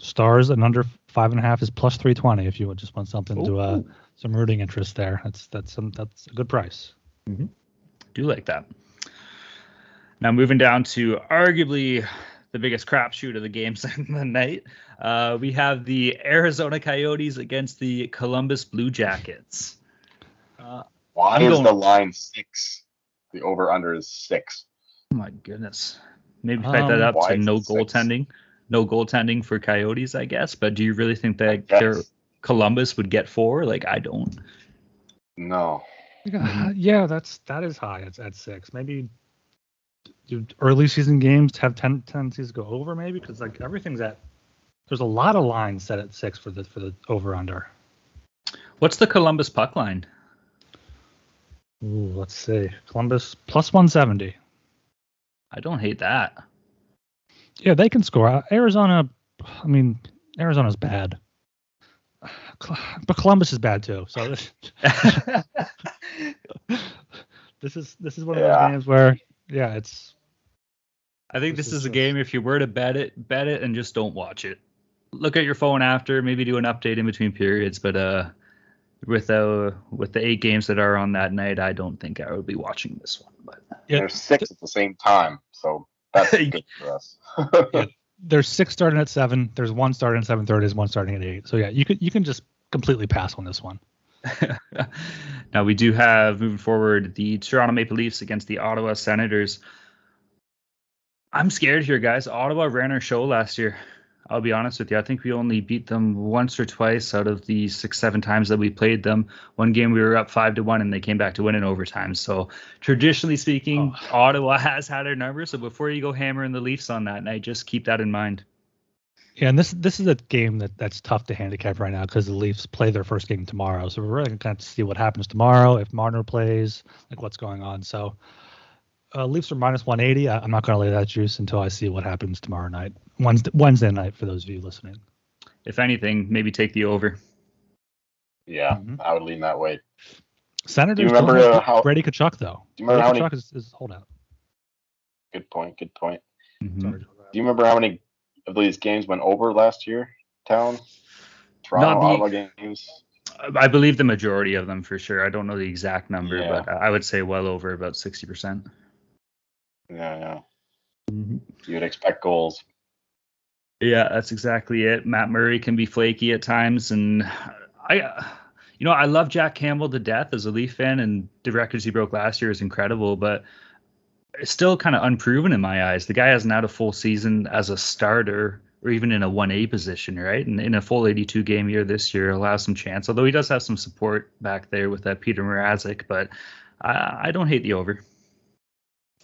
Stars and under five and a half is plus three twenty. If you would just want something to uh, some rooting interest there, that's that's some that's a good price. do like that. Now moving down to arguably the biggest crapshoot of the games [LAUGHS] in the night, uh, we have the Arizona Coyotes against the Columbus Blue Jackets. Uh, Why I'm is going- the line six? The over under is six. Oh my goodness. Maybe fight that Um, up to no it six? goaltending. No goaltending for Coyotes, I guess. But do you really think that Car- Columbus would get four? Like I don't. No. Yeah, yeah, that's that is high. It's at six. Maybe do early season games have ten, tendencies to go over? Maybe because like everything's at. There's a lot of lines set at six for the for the over under. What's the Columbus puck line? Ooh, let's see. Columbus plus 170. I don't hate that. Yeah, they can score. Uh, Arizona, I mean, Arizona's bad. But Columbus is bad too. So this, [LAUGHS] this is this is one of Yeah. those games where yeah, it's I think This this, is is a game if you were to bet it, bet it and just don't watch it. Look at your phone after, maybe do an update in between periods, but uh with uh with the eight games that are on that night, I don't think I would be watching this one. But Yeah. There's six at the same time, so that's [LAUGHS] good for us. Yeah. [LAUGHS] there's six starting at seven. There's one starting at seven thirty. There's one starting at eight. So yeah, you could you can just completely pass on this one. [LAUGHS] now we do have moving forward the Toronto Maple Leafs against the Ottawa Senators. I'm scared here, guys. Ottawa ran our show last year. I'll be honest with you. I think we only beat them once or twice out of the six, seven times that we played them. One game we were up five to one, and they came back to win in overtime. So traditionally speaking, oh. Ottawa [LAUGHS] has had our number. So before you go hammering the Leafs on that night, just keep that in mind. Yeah, and this this is a game that that's tough to handicap right now because the Leafs play their first game tomorrow. So we're really gonna have to see what happens tomorrow if Marner plays, like what's going on. So uh, Leafs are minus 180. I, I'm not gonna lay that juice until I see what happens tomorrow night, Wednesday Wednesday night for those of you listening. If anything, maybe take the over. yeah, Mhm. I would lean that way. Senators. don't have uh, how- Brady Tkachuk though? Do you remember Brady how many? Tkachuk is, is holdout. Good point. Good point. Mhm. Sorry. Do you remember how many of these games went over last year? Town, Toronto, the- Ottawa games. I believe the majority of them for sure. I don't know the exact number, Yeah. but I would say well over about 60%. Yeah, yeah. Mm-hmm. You would expect goals. Yeah, that's exactly it. Matt Murray can be flaky at times, and I, you know, I love Jack Campbell to death as a Leaf fan, and the records he broke last year is incredible, but it's still kind of unproven in my eyes. The guy hasn't had a full season as a starter or even in a 1A position, right? And in a full 82 game year this year, he'll have some chance, although he does have some support back there with that Peter Mrazek, but I, I don't hate the over.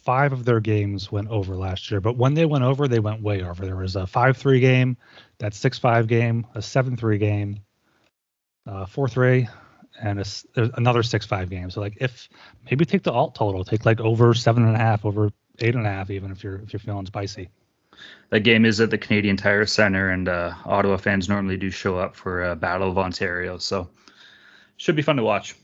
Five of their games went over last year, but when they went over, they went way over. There was a five-three game, that six-five game, a seven-three game, uh, four-three, and a, another six-five game. So like, if maybe take the alt total, take like over seven and a half, over eight and a half, even if you're if you're feeling spicy. That game is at the Canadian Tire Center, and uh, Ottawa fans normally do show up for uh, Battle of Ontario, so should be fun to watch.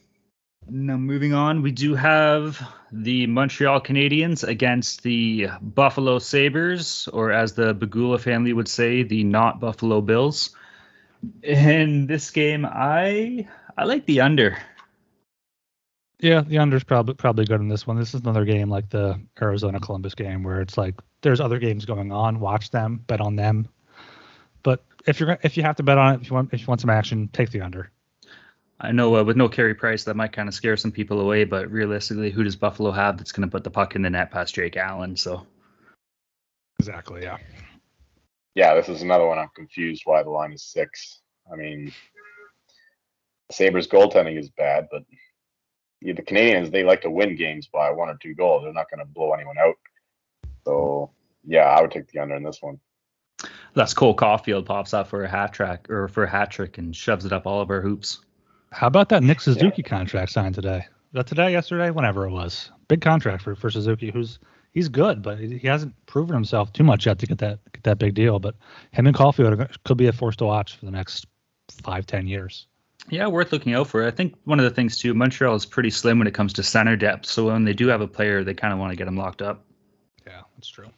Now, moving on, we do have the Montreal Canadiens against the Buffalo Sabres, or as the Pegula family would say, the not Buffalo Bills. In this game, I I like the under. Yeah, the under's probably probably good in this one. This is another game like the Arizona Columbus game where it's like there's other games going on. Watch them, bet on them. But if you're if you have to bet on it, if you want if you want some action, take the under. I know uh, with no Carey Price, that might kind of scare some people away, but realistically, who does Buffalo have that's going to put the puck in the net past Jake Allen? So. Exactly. Yeah. Yeah, this is another one I'm confused why the line is six. I mean, Sabres goaltending is bad, but yeah, the Canadians they like to win games by one or two goals. They're not going to blow anyone out. So yeah, I would take the under in this one. That's Cole Caufield pops up for a hat trick or for a hat trick and shoves it up all of our hoops. How about that Nick Suzuki contract signed today? That today, yesterday, whenever it was? Big contract for, for Suzuki, who's he's good, but he hasn't proven himself too much yet to get that get that big deal. But him and Caufield are, could be a force to watch for the next five, ten years. Yeah, worth looking out for. I think one of the things too, Montreal is pretty slim when it comes to center depth. So when they do have a player, they kind of want to get him locked up. Yeah, that's true.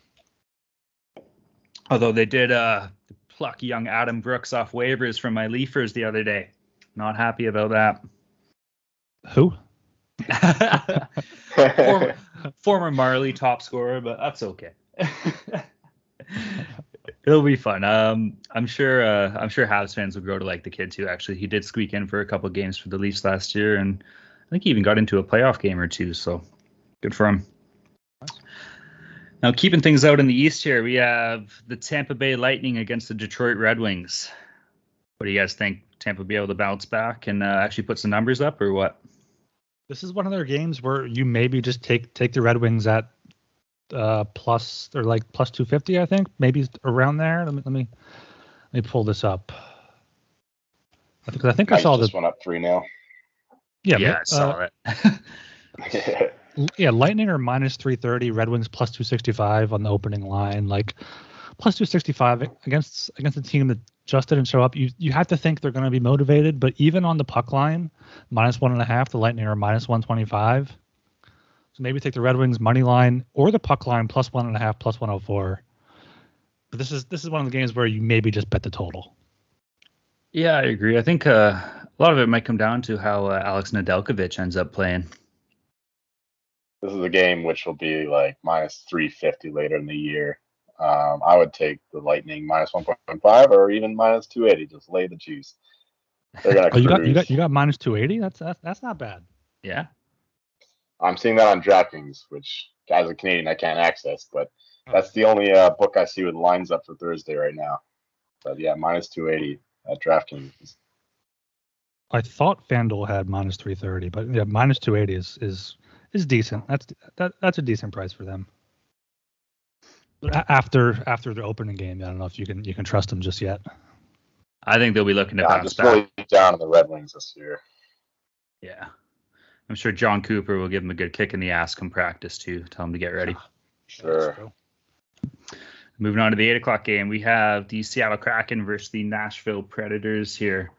Although they did uh, pluck young Adam Brooks off waivers from my Leafers the other day. Not happy about that. Who? [LAUGHS] former, former Marlie top scorer, but that's okay. [LAUGHS] It'll be fun. Um, I'm sure. Uh, I'm sure Habs fans will grow to like the kid too. Actually, he did squeak in for a couple games for the Leafs last year, and I think he even got into a playoff game or two. So good for him. Now, keeping things out in the East here, we have the Tampa Bay Lightning against the Detroit Red Wings. What do you guys think? Tampa be able to bounce back and uh, actually put some numbers up, or what? This is one of their games where you maybe just take take the Red Wings at uh, plus or like plus two fifty, I think, maybe around there. Let me let me let me pull this up. I think I think I, I saw this. one up three now. Yeah, yeah, but, I saw uh, it. [LAUGHS] [LAUGHS] Yeah, Lightning are minus 330, Red Wings plus 265 on the opening line. Like plus 265 against against a team that just didn't show up. You you have to think they're going to be motivated, but even on the puck line, minus one and a half, the Lightning are minus 125. So maybe take the Red Wings money line or the puck line plus one and a half, plus 104. But this is this is one of the games where you maybe just bet the total. yeah, I agree. I think uh, a lot of it might come down to how uh, Alex Nedeljkovic ends up playing. This is a game which will be like minus 350 later in the year. Um, I would take the Lightning minus 1.5 or even minus 280. Just lay the juice. They're gonna Oh, you got you got you got minus 280. That's that's, that's not bad. Yeah. I'm seeing that on DraftKings, which as a Canadian I can't access, but that's the only uh, book I see with lines up for Thursday right now. But yeah, minus 280 at DraftKings. I thought FanDuel had minus 330, but yeah, minus 280 is is is decent. That's that that's a decent price for them. But a- after after the opening game, I don't know if you can you can trust them just yet. I think they'll be looking to Yeah, I'm bounce just back. really down on the Red Wings this year. Yeah. I'm sure Jon Cooper will give him a good kick in the ass come practice too. Tell him to get ready. [SIGHS] Sure. Moving on to the eight o'clock game, we have the Seattle Kraken versus the Nashville Predators here.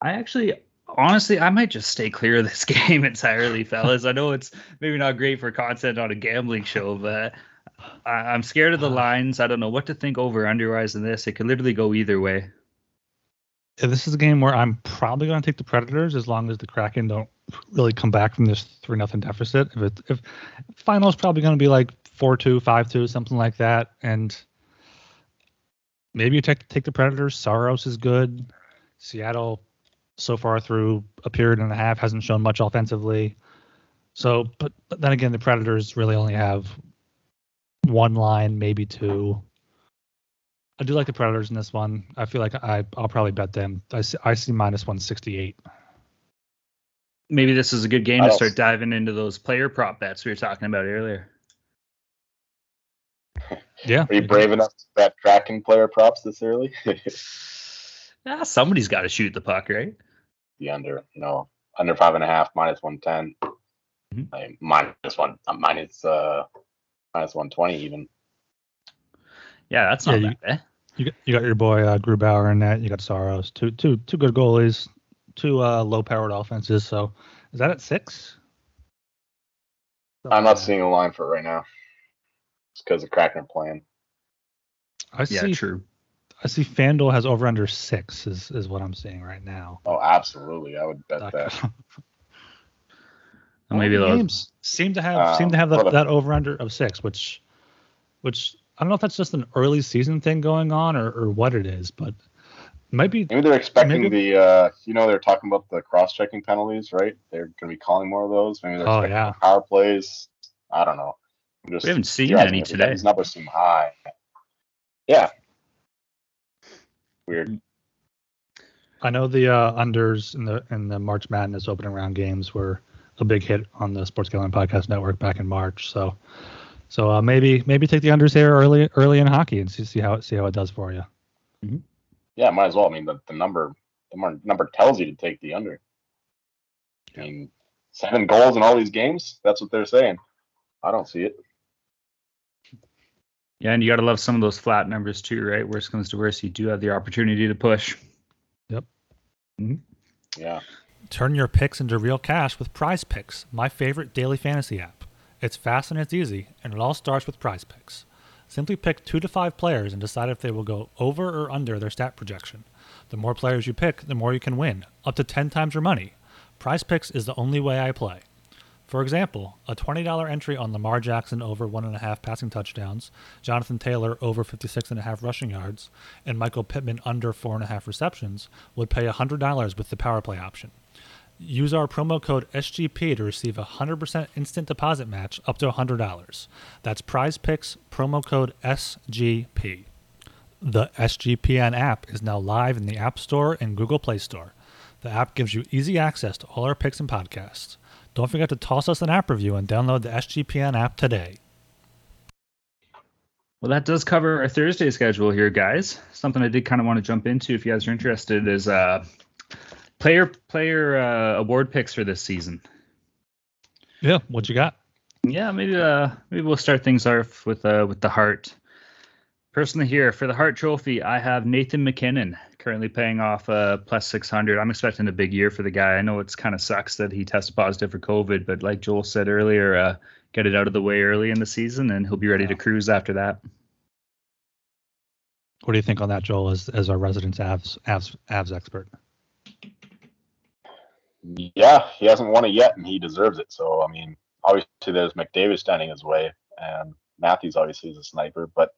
I actually, honestly, I might just stay clear of this [LAUGHS] game entirely, fellas. I know it's maybe not great for content on a gambling show, but I, I'm scared of the uh. lines. I don't know what to think over underwise in this. It could literally go either way. Yeah, this is a game where I'm probably going to take the Predators as long as the Kraken don't really come back from this three nothing deficit. If it if final is probably going to be like four two, five two, something like that, and maybe you take take the Predators. Saros is good. Seattle so far through a period and a half hasn't shown much offensively. So, but, but then again, the Predators really only have one line, maybe two. I do like the Predators in this one. I feel like I I'll probably bet them. I see, I see minus 168. Maybe this is a good game to start diving into those player prop bets we were talking about earlier. [LAUGHS] Yeah. Are you brave enough to bet Kraken player props this early? Yeah, [LAUGHS] somebody's got to shoot the puck, right? the under, you know, under five and a half, minus 110, Mhm. like minus one, uh, minus, uh, minus 120 even. Yeah, that's Yeah, not you- bad. Eh? You got, you got your boy uh, Grubauer in that. You got Saros. Two two two good goalies. Two uh, low powered offenses. So is that at six? I'm not seeing a line for it right now. It's because the Kraken are playing. I Yeah, see. true. I see. FanDuel has over under six. Is is what I'm seeing right now. Oh, absolutely. I would bet that. [LAUGHS] Well, maybe All the they'll games seem to have seem to Um, have that, the- that over under of six, which which I don't know if that's just an early season thing going on or, or what it is, but it might be Maybe they're expecting Maybe- the, uh, you know, they're talking about the cross checking penalties, right? They're going to be calling more of those. Maybe they're Oh, expecting yeah. power plays. I don't know. I'm just We haven't seen theorizing any because today. These numbers seem high. Yeah. Weird. I know the uh, unders in the in the March Madness opening round games were a big hit on the Sports Gambling Podcast Network back in March. So so uh, maybe maybe take the unders here early early in hockey and see see how it see how it does for you. Yeah, might as well. I mean, the, the number the mar- number tells you to take the under. I mean, seven goals in all these games. That's what they're saying. I don't see it. Yeah, and you got to love some of those flat numbers too, right? Worst comes to worst, you do have the opportunity to push. Yep. Yeah. Turn your picks into real cash with Prize Picks, my favorite daily fantasy app. It's fast and it's easy, and it all starts with Prize Picks. Simply pick two to five players and decide if they will go over or under their stat projection. The more players you pick, the more you can win, up to 10 times your money. Prize Picks is the only way I play. For example, a $20 entry on Lamar Jackson over 1.5 passing touchdowns, Jonathan Taylor over 56.5 rushing yards, and Michael Pittman under 4.5 receptions would pay $100 with the power play option. Use our promo code SGP to receive a 100% instant deposit match up to $100. That's Prize Picks promo code SGP. The SGPN app is now live in the App Store and Google Play Store. The app gives you easy access to all our picks and podcasts. Don't forget to toss us an app review and download the SGPN app today. Well, that does cover our Thursday schedule here, guys. Something I did kind of want to jump into if you guys are interested is uh, player player uh, award picks for this season. Yeah, what you got? Yeah, maybe uh, maybe we'll start things off with uh, with the Hart. Personally, here for the Hart Trophy, I have Nathan MacKinnon currently paying off uh, plus 600. I'm expecting a big year for the guy. I know it's kind of sucks that he tested positive for COVID, but like Joel said earlier, uh, get it out of the way early in the season, and he'll be ready Yeah. to cruise after that. What do you think on that, Joel, as, as our resident Avs, Avs, Avs expert? Yeah, he hasn't won it yet, and he deserves it. So I mean, obviously there's McDavid standing his way, and Matthews obviously is a sniper, but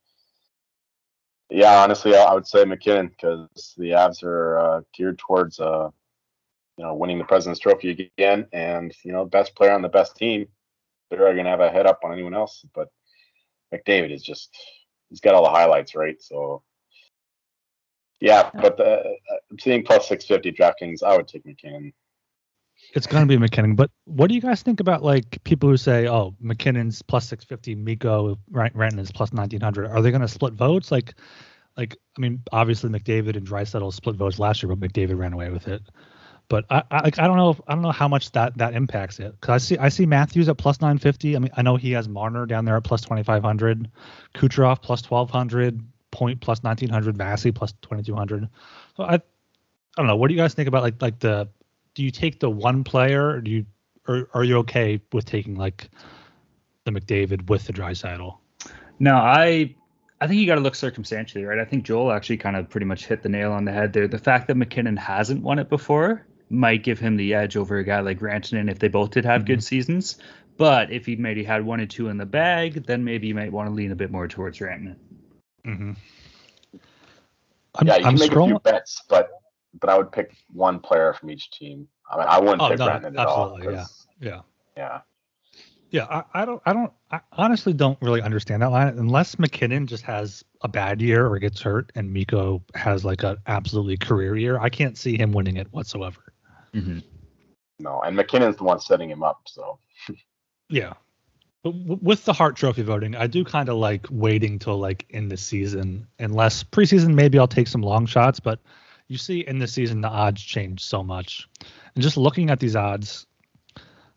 yeah, honestly, I would say MacKinnon because the Avs are uh, geared towards uh, you know winning the President's Trophy again, and you know best player on the best team, they're going to have a head up on anyone else. But McDavid is just he's got all the highlights, right? So. Yeah, but the, uh, seeing plus 650 DraftKings, I would take MacKinnon. It's going to be MacKinnon, but what do you guys think about like people who say, "Oh, MacKinnon's plus six fifty, Mikko Rant- Ranton is plus nineteen hundred? Are they going to split votes? Like, like I mean, obviously McDavid and Draisaitl split votes last year, but McDavid ran away with it. But I, I like I don't know if, I don't know how much that that impacts it because I see I see Matthews at plus nine fifty. I mean I know he has Marner down there at plus twenty five hundred, Kucherov plus twelve hundred, Point plus nineteen hundred, Vassy plus twenty two hundred. So I I don't know. What do you guys think about like like the do you take the one player or do you or are you okay with taking like the McDavid with the Draisaitl? No, I I think you got to look circumstantially, right? I think Joel actually kind of pretty much hit the nail on the head there. The fact that MacKinnon hasn't won it before might give him the edge over a guy like Rantanen if they both did have good seasons. But if he maybe had one or two in the bag, then maybe you might want to lean a bit more towards Rantanen. Mm-hmm. I'm, yeah, you I'm can make a few bets, but but I would pick one player from each team. I mean, I wouldn't Oh, pick no, Brandon at all. absolutely, yeah. 'cause- Yeah. yeah. Yeah, I, I don't, I don't, I honestly don't really understand that line unless MacKinnon just has a bad year or gets hurt, and Mikko has like an absolutely career year. I can't see him winning it whatsoever. Mm-hmm. No, and MacKinnon's the one setting him up. So [LAUGHS] Yeah, but w- with the Hart Trophy voting, I do kind of like waiting till like in the season, unless preseason maybe I'll take some long shots. But you see in the season the odds change so much, and just looking at these odds,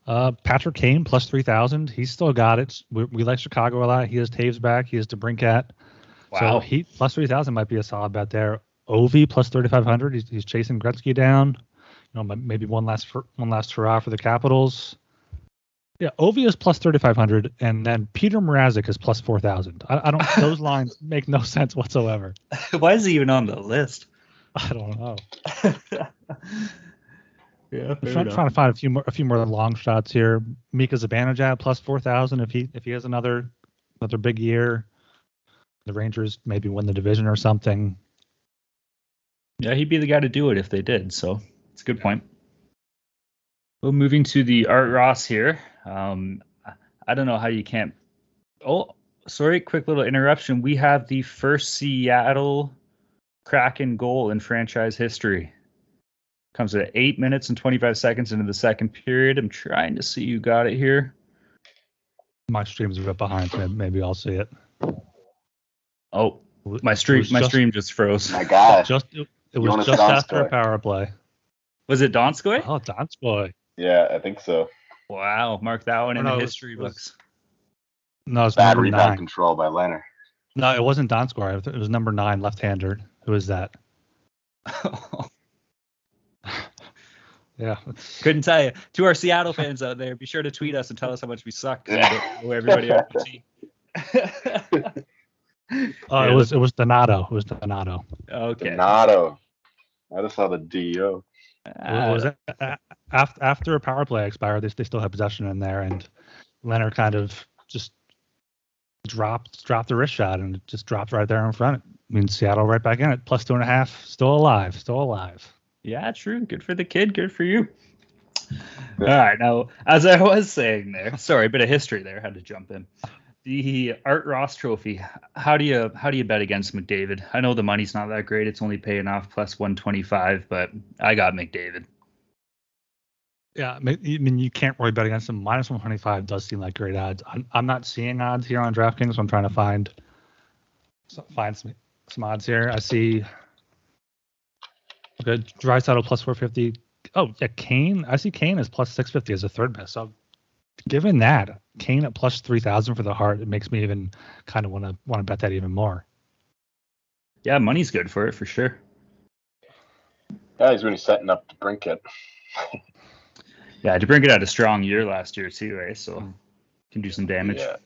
uh, Patrick Kane plus three thousand, he's still got it. We, we like Chicago a lot. He has Toews back. He has DeBrincat. So Wow. he plus three thousand might be a solid bet there. Ovi plus thirty five hundred. He's, he's chasing Gretzky down. You know, maybe one last for, one last hurrah for the Capitals. Yeah, Ovi is plus thirty five hundred, and then Peter Mrazek is plus four thousand. I, I don't. those [LAUGHS] lines make no sense whatsoever. Why is he even on the list? [LAUGHS] I don't know. [LAUGHS] yeah, I'm trying, trying to find a few more a few more long shots here. Mika Zibanejad plus four thousand if he if he has another another big year. The Rangers maybe win the division or something. Yeah, he'd be the guy to do it if they did. So it's a good point. Well, moving to the Art Ross here. Um, I- I don't know how you can't. Oh, sorry, quick little interruption. We have the first Seattle Kraken goal in franchise history. Comes at eight minutes and 25 seconds into the second period. I'm trying to see you got it here. My stream's a bit behind. so Maybe I'll see it. Oh, my stream, my just- stream just froze. my God, Just it, it was Jonas just after a power play. Was it Donskoi? Oh, Donskoi. yeah, I think so. Wow, mark that one in no, the history it was- books. No, it's Bad number rebound nine. control by Leonard. No, it wasn't Donskoi. It was number nine, left-hander. Who is that? [LAUGHS] Yeah. Couldn't tell you. To our Seattle [LAUGHS] fans out there, be sure to tweet us and tell us how much we suck. [LAUGHS] we everybody on your. Oh, Yeah. it was it was Donato. It was Donato. okay. Donato. I just saw the DO. Uh, what was it? After after a power play expired, they, they still had possession in there, and Leonard kind of just dropped dropped the wrist shot and it just dropped right there in front. I mean, Seattle right back in it, plus two and a half, still alive, still alive. Yeah, true. Good for the kid. Good for you. All right, now as I was saying there, sorry, a bit of history there. Had to jump in. The Art Ross Trophy. How do you how do you bet against McDavid? I know the money's not that great. It's only paying off plus one twenty five, but I got McDavid. Yeah, I mean you can't really bet against him. Minus one twenty five does seem like great odds. I'm, I'm not seeing odds here on DraftKings, so I'm trying to find find some some odds here. I see. Okay, Draisaitl plus four fifty. Oh yeah, Kane. I see Kane is plus six fifty as a third best. So given that Kane at plus three thousand for the Hart, it makes me even kind of want to want to bet that even more. Yeah, money's good for it for sure. Yeah, he's really setting up DeBrincat. [LAUGHS] yeah, DeBrincat had a strong year last year too, right? So mm. can do some damage. Yeah,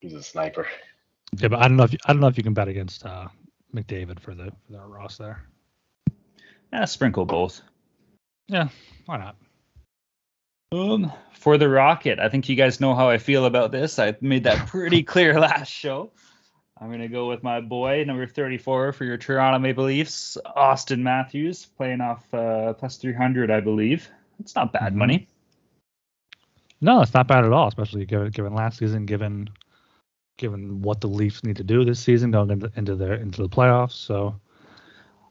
he's a sniper. Yeah, but I don't know if you, I don't know if you can bet against uh, McDavid for the for the Ross there. Yeah, sprinkle both. Yeah, why not? Um, for the Rocket, I think you guys know how I feel about this. I made that pretty [LAUGHS] clear last show. I'm gonna go with my boy, number 34 for your Toronto Maple Leafs, Auston Matthews, playing off uh, plus 300, I believe. It's not bad mm-hmm. money. No, it's not bad at all, especially given given last season, given given what the Leafs need to do this season going into into the into the playoffs. So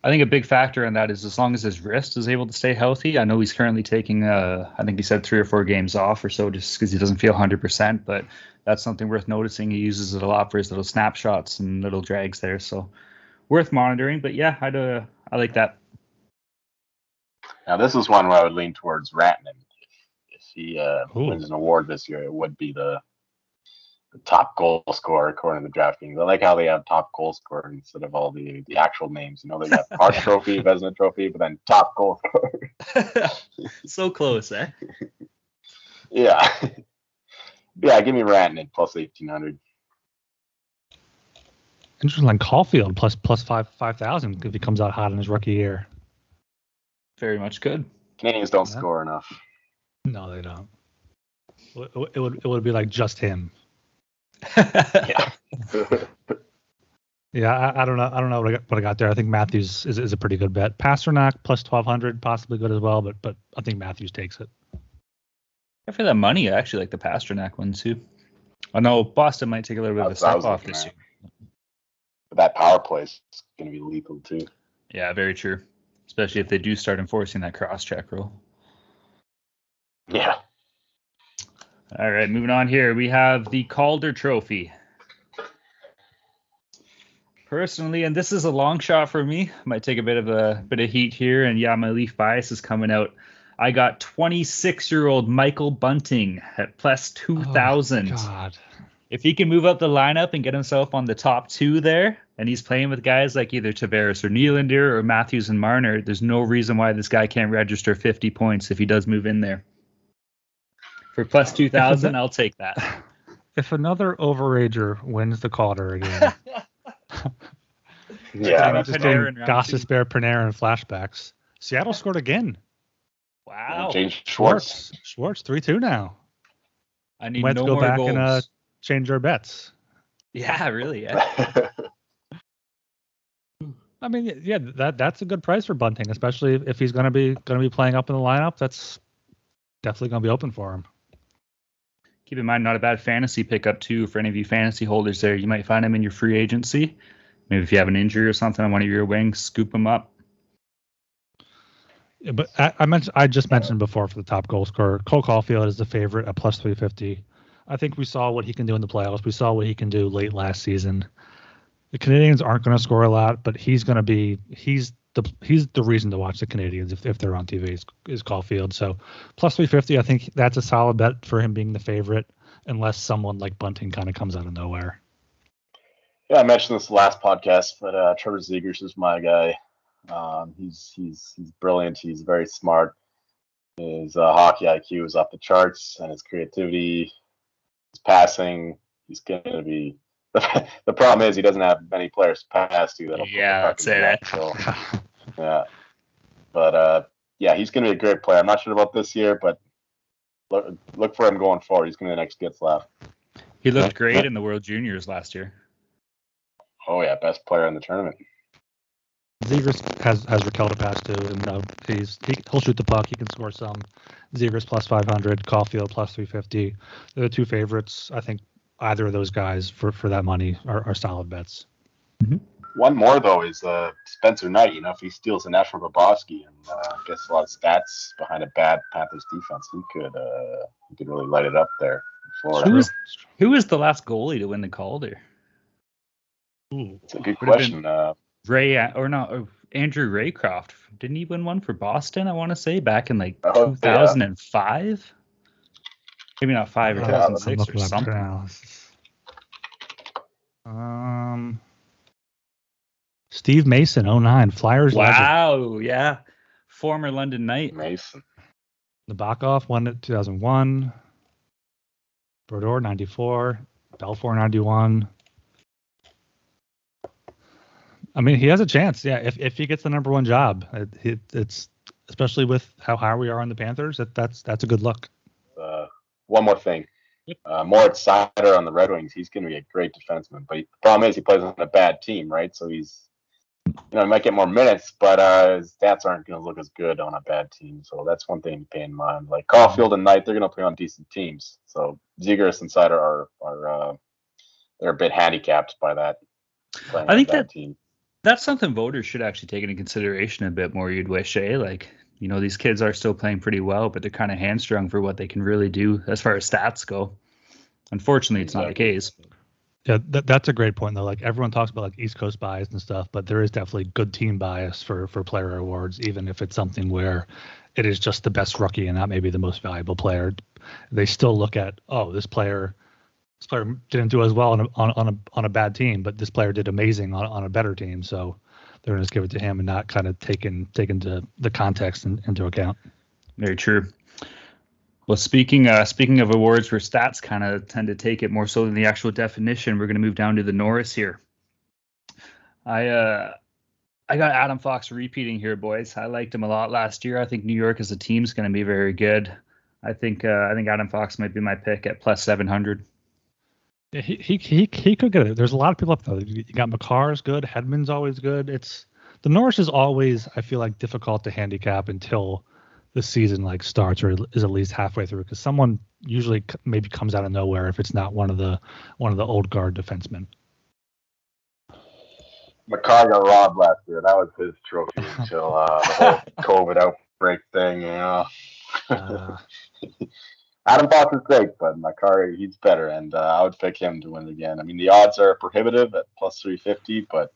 I think a big factor in that is as long as his wrist is able to stay healthy. I know he's currently taking, uh, I think he said three or four games off or so just because he doesn't feel 100%. But that's something worth noticing. He uses it a lot for his little snapshots and little drags there. So worth monitoring. But yeah, I, uh, I like that. Now, this is one where I would lean towards Rantanen. If, he uh, wins an award this year, it would be the top goal scorer according to the DraftKings. I like how they have top goal scorer instead of all the the actual names. You know, they got Hart [LAUGHS] Trophy, Vezina Trophy, but then top goal scorer. [LAUGHS] so close, eh? yeah, [LAUGHS] yeah. Give me Rantanen plus eighteen hundred. Interesting, like Caufield plus plus five five thousand if he comes out hot in his rookie year. Very much good. Canadians don't yeah. score enough. No, they don't. It would it would be like just him yeah. [LAUGHS] yeah, I, I, don't know. I don't know what I, got, what I got there. I think Matthews is, is a pretty good bet. Pastrnak plus twelve hundred, possibly good as well. But but I think Matthews takes it. For that money, I actually like the Pastrnak one too. I know Boston might take a little bit That's of a step off this year. But that power play is going to be lethal too. Yeah, very true. Especially if they do start enforcing that cross check rule. Yeah. All right, moving on here. We have the Calder Trophy. Personally, and this is a long shot for me, might take a bit of a bit of heat here, and yeah, my Leaf bias is coming out. I got 26 year old Michael Bunting at plus 2,000. Oh, God. If he can move up the lineup and get himself on the top two there, and he's playing with guys like either Tavares or Nylander or Matthews and Marner, there's no reason why this guy can't register 50 points if he does move in there. For plus 2,000, I'll take that. [LAUGHS] If another overager wins the Calder again. [LAUGHS] yeah, I'm just doing Gostisbehere Panarin flashbacks. Seattle scored again. Wow. Jaden Schwartz. Schwartz, 3 2 now. I need Let's no go back goals. and uh, change our bets. Yeah, really. Yeah. [LAUGHS] I mean, yeah, that that's a good price for Bunting, especially if he's going to be going to be playing up in the lineup. That's definitely going to be open for him keep in mind, not a bad fantasy pickup too for any of you fantasy holders. There, you might find him in your free agency. Maybe if you have an injury or something on one of your wings, scoop him up. Yeah, but I, I, mentioned, I just mentioned before for the top goal scorer, Cole Caufield is the favorite at plus 350. I think we saw what he can do in the playoffs. We saw what he can do late last season. The Canadians aren't going to score a lot, but he's going to be he's the he's the reason to watch the Canadians if, if they're on TV is, is Caufield. So plus 350, I think that's a solid bet for him being the favorite, unless someone like Bunting kind of comes out of nowhere. Yeah, I mentioned this last podcast, but uh, Trevor Zegras is my guy. Um, he's he's he's brilliant. He's very smart. His uh, hockey IQ is off the charts, and his creativity, his passing. He's going to be the problem is he doesn't have many players to pass to. That'll yeah, that's it. So, yeah, but uh, yeah, he's going to be a great player. I'm not sure about this year, but look look for him going forward. He's going to be the next Getzlaf. He looked great in the World Juniors last year. Oh yeah, best player in the tournament. Zegras has has Rakell to pass to, and uh, he's he, he'll shoot the puck. He can score some. Zegras plus 500, Caufield plus 350. They're the two favorites. I think either of those guys for for that money are, are solid bets. One more though is uh, Spencer Knight. You know, if he steals a net from Bobrovsky and uh, gets a lot of stats behind a bad Panthers defense, he could uh, he could really light it up there. Florida. Who was who was the last goalie to win the Calder? Ooh, It's a good question. Uh, Ray or not? uh, Andrew Raycroft. Didn't he win one for Boston? I want to say back in like Oh, yeah. 2005. Maybe not five or Uh, 2006 or something. now. Um, Steve Mason, 09, Flyers legend. Wow, yeah, former London Knight. Mason. Nabokov won it 2001. Brodeur 94. Belfour 91. I mean, he has a chance. Yeah, if, if he gets the number one job, it, it, it's especially with how high we are on the Panthers. That, that's that's a good look. One more thing. Uh, Moritz Seider on the Red Wings. He's going to be a great defenseman, but he, the problem is he plays on a bad team, right? So he's, you know, he might get more minutes, but uh, his stats aren't going to look as good on a bad team. So that's one thing to pay in mind. Like Caufield and Knight, they're going to play on decent teams. So Zegras and Seider are are uh, they're a bit handicapped by that. I think that- team. That's something voters should actually take into consideration a bit more. You'd wish, eh? Like, you know, these kids are still playing pretty well, but they're kind of hamstrung for what they can really do as far as stats go. Unfortunately, it's not the case. Yeah, that, that's a great point though. Like everyone talks about like East Coast bias and stuff, but there is definitely good team bias for for player awards, even if it's something where it is just the best rookie and not maybe the most valuable player. They still look at oh this player this player didn't do as well on a, on, on a on a bad team, but this player did amazing on, on a better team. So they're just give it to him and not kind of taking taking the the context in, into account. Very true. Well, speaking uh, speaking of awards where stats kind of tend to take it more so than the actual definition, we're going to move down to the Norris here. I uh, I got Adam Fox repeating here, boys. I liked him a lot last year. I think New York as a team is going to be very good. I think uh, I think Adam Fox might be my pick at plus seven hundred. He he he could get it. There's a lot of people up there. You got Makar's good. Hedman's always good. It's the Norris is always I feel like difficult to handicap until the season like starts or is at least halfway through because someone usually maybe comes out of nowhere if it's not one of the one of the old guard defensemen. Makar got robbed last year. That was his trophy [LAUGHS] until uh, the whole COVID outbreak thing. You know. Uh, [LAUGHS] Adam Fox is great, but Makari, he's better, and uh, I would pick him to win again. I mean, the odds are prohibitive at plus 350, but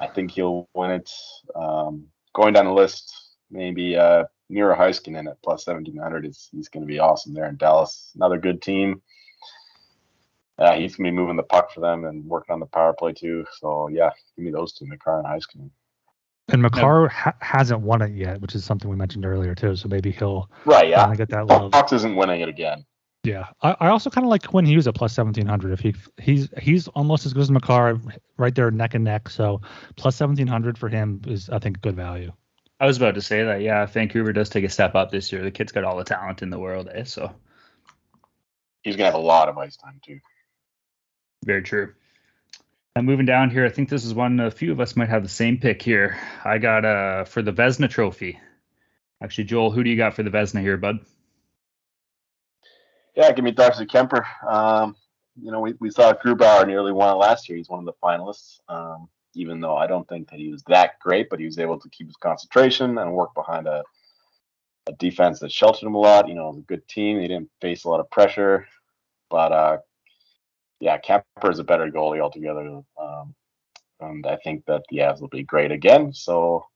I think he'll win it. Um, going down the list, maybe uh, Miro Heiskanen at plus 1700 is he's going to be awesome there in Dallas. Another good team. Uh, he's going to be moving the puck for them and working on the power play too. So yeah, give me those two, Makar and Heiskanen. And Makar ha- hasn't won it yet, which is something we mentioned earlier too. So maybe he'll Right? Yeah. finally get that love. Fox isn't winning it again. Yeah, I, I also kind of like Quinn Hughes at plus seventeen hundred. If he he's he's almost as good as Makar, right there neck and neck. So plus seventeen hundred for him is I think good value. I was about to say that. Yeah, Vancouver does take a step up this year, the kid's got all the talent in the world, eh? So He's going to have a lot of ice time too. Very true. Moving down here, I think this is one a few of us might have the same pick here. I got uh for the Vezina Trophy. Actually, Joel, who do you got for the Vezina here, bud? Yeah, give me Darcy Kuemper. Um, you know, we, we saw Grubauer nearly won it last year. He's one of the finalists. Um, even though I don't think that he was that great, but he was able to keep his concentration and work behind a, a defense that sheltered him a lot. You know, it was a good team. He didn't face a lot of pressure, but uh, yeah, Kuemper is a better goalie altogether. Um, and I think that the Avs will be great again. So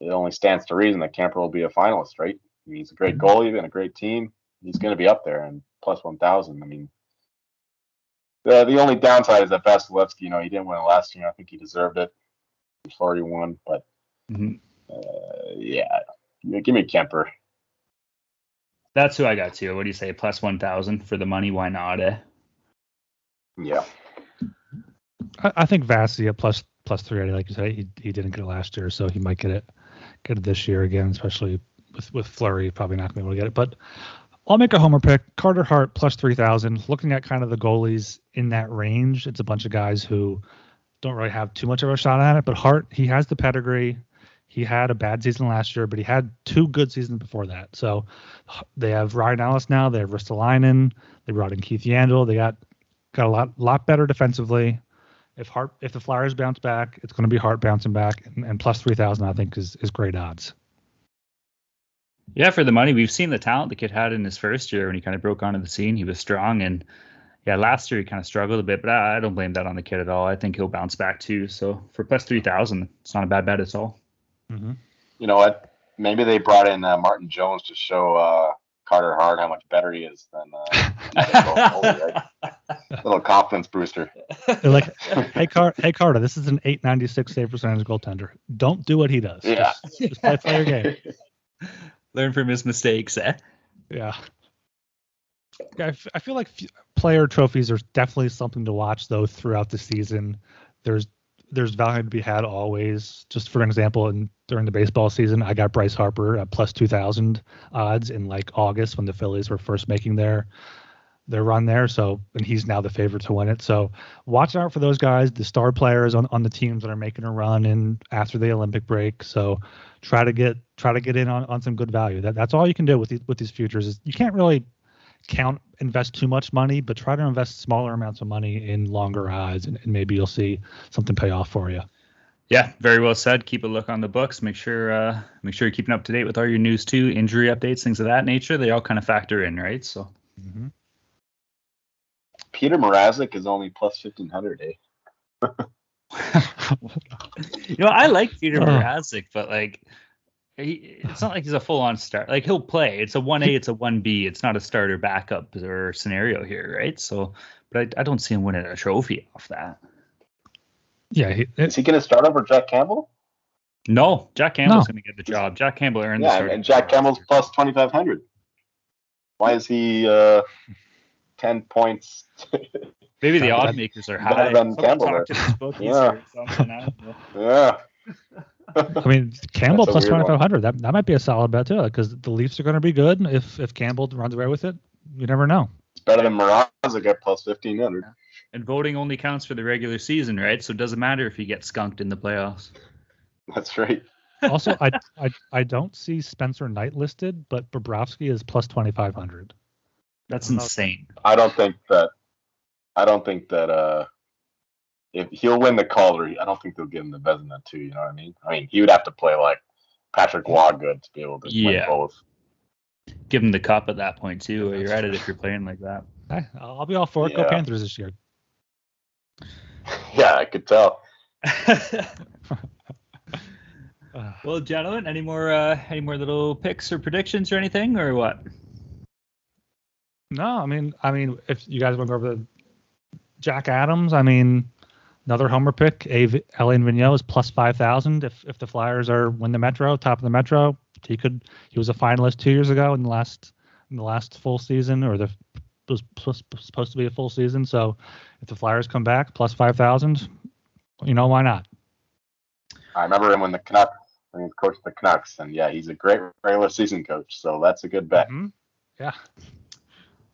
it only stands to reason that Kuemper will be a finalist, right? I mean, he's a great goalie and a great team he's going to be up there and plus 1,000. I mean, the the only downside is that Vasilevskiy, you know, he didn't win last year. I think he deserved it. He's already won, but Mhm. uh, yeah, give me Kuemper. That's who I got too. What do you say? Plus one thousand for the money? Why not? Eh? Yeah, I, I think Vasi at plus plus three like you said, he he didn't get it last year, so he might get it get it this year again, especially with with Fleury probably not gonna be able to get it. But I'll make a homer pick. Carter Hart plus three thousand. Looking at kind of the goalies in that range, it's a bunch of guys who don't really have too much of a shot at it. But Hart, he has the pedigree. He had a bad season last year, but he had two good seasons before that. So they have Ryan Ellis now. They have Ristolainen. They brought in Keith Yandle. They got got a lot lot better defensively. If Hart, if the Flyers bounce back, it's going to be Hart bouncing back, and, and plus three thousand, I think, is is great odds. Yeah, for the money, we've seen the talent the kid had in his first year when he kind of broke onto the scene. He was strong, and yeah, last year he kind of struggled a bit, but I, I don't blame that on the kid at all. I think he'll bounce back too. So for plus three thousand, it's not a bad bet at all. Mm-hmm. You know what? Maybe they brought in uh, Martin Jones to show uh, Carter Hart how much better he is than uh, [LAUGHS] little confidence booster. They're like, [LAUGHS] hey, Car- hey Carter, this is an 896 save percentage goaltender. Don't do what he does. Yeah. Just, just play, play your game. [LAUGHS] Learn from his mistakes, eh? Yeah. Yeah, I, f- I feel like f- player trophies are definitely something to watch though throughout the season. There's there's value to be had always. Just for example, in, during the baseball season, I got Bryce Harper at plus two thousand odds in like August when the Phillies were first making their their run there. So and he's now the favorite to win it. So watch out for those guys, the star players on, on the teams that are making a run in after the Olympic break. So try to get try to get in on, on some good value. That that's all you can do with these with these futures is you can't really count invest too much money, but try to invest smaller amounts of money in longer odds, and, and maybe you'll see something pay off for you. Yeah, very well said. Keep a look on the books. Make sure uh, make sure you're keeping up to date with all your news too, injury updates, things of that nature. They all kind of factor in, right? So. Mm-hmm. Peter Mrazek is only plus fifteen hundred, eh? [LAUGHS] you know, I like Peter [LAUGHS] Oh. Mrazek, but like, he, it's not like he's a full-on start. Like he'll play. It's a one A. It's a one B. It's not a starter backup or scenario here, right? So, but I, I don't see him winning a trophy off that. Yeah, he, Is he going to start over Jack Campbell? No, Jack Campbell's No. going to get the job. Jack Campbell earned the Yeah, and Jack Campbell's last plus twenty five hundred. Why is he uh, ten points? [LAUGHS] Maybe the Better odd makers are better high. than Campbell talk there. to [LAUGHS] these bookies Yeah. or something. I don't know. yeah. I mean, Campbell That's a plus weird twenty one. five hundred. That that might be a solid bet too, because the Leafs are going to be good. If if Campbell runs away with it, you never know. It's better than Mrazek at plus fifteen hundred. And voting only counts for the regular season, right? So it doesn't matter if he gets skunked in the playoffs. That's right. [LAUGHS] Also, I, I I don't see Spencer Knight listed, but Bobrovsky is plus twenty five hundred. That's I don't know. insane. I don't think that. I don't think that. Uh, if he'll win the Calder, I don't think they'll give him the Vezina too. You know what I mean? I mean, he would have to play like Patrick Roy good to be able to win Yeah. both. Give him the cup at that point too. You're at it if you're [LAUGHS] playing like that. I'll be all for it. Go Panthers this year. [LAUGHS] Yeah, I could tell. [LAUGHS] Well, gentlemen, any more uh, any more little picks or predictions or anything or what? no, I mean, I mean, if you guys want to go over the Jack Adams, I mean, another homer pick. A Alain Vigneault is plus five thousand. If if the Flyers are win the Metro, top of the Metro, he could. He was a finalist two years ago in the last in the last full season, or the was supposed to be a full season. So if the Flyers come back, plus five thousand, you know why not? I remember him when the Canucks when he coached the Canucks, and yeah, he's a great regular season coach. So that's a good bet. Mhm. Yeah.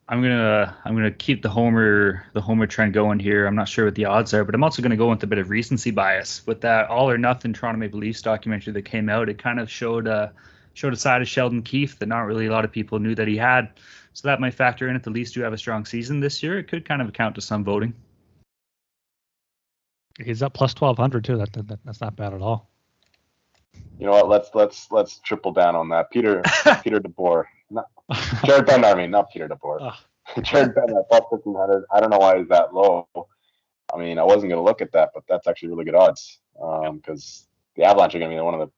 I'm gonna I'm gonna keep the homer the homer trend going here. I'm not sure what the odds are, but I'm also gonna go with a bit of recency bias with that all or nothing Toronto Maple Leafs documentary that came out. It kind of showed uh showed a side of Sheldon Keefe that not really a lot of people knew that he had. So that might factor in if the Leafs do have a strong season this year. It could kind of account to some voting. He's up plus twelve hundred too. That, that that's not bad at all. You know what? Let's let's let's triple down on that. Peter [LAUGHS] Peter DeBoer, not [LAUGHS] Jared Bednar. I mean, not Peter DeBoer. Ah. [LAUGHS] Jared Bednar plus fifteen hundred. I don't know why he's that low. I mean, I wasn't going to look at that, but that's actually really good odds because the Avalanche are going to be one of the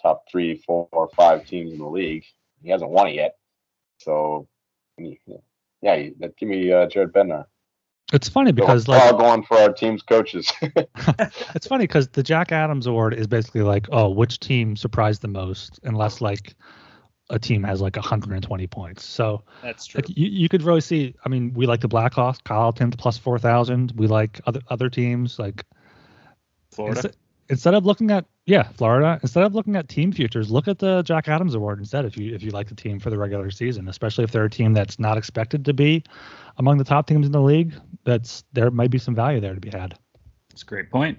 top three, four, or five teams in the league. He hasn't won it yet, so yeah, give me uh, Jared Bednar. It's funny because We're like all going for our team's coaches. [LAUGHS] it's funny because the Jack Adams award is basically like, oh, which team surprised the most, unless like a team has like 120 points. So That's like you, you could really see. I mean, we like the Blackhawks, Kyle Carlton's plus four thousand. We like other other teams like Florida. Instead, instead of looking at yeah Florida, instead of looking at team futures, look at the Jack Adams award instead. If you if you like the team for the regular season, especially if they're a team that's not expected to be among the top teams in the league, that's there might be some value there to be had. That's a great point.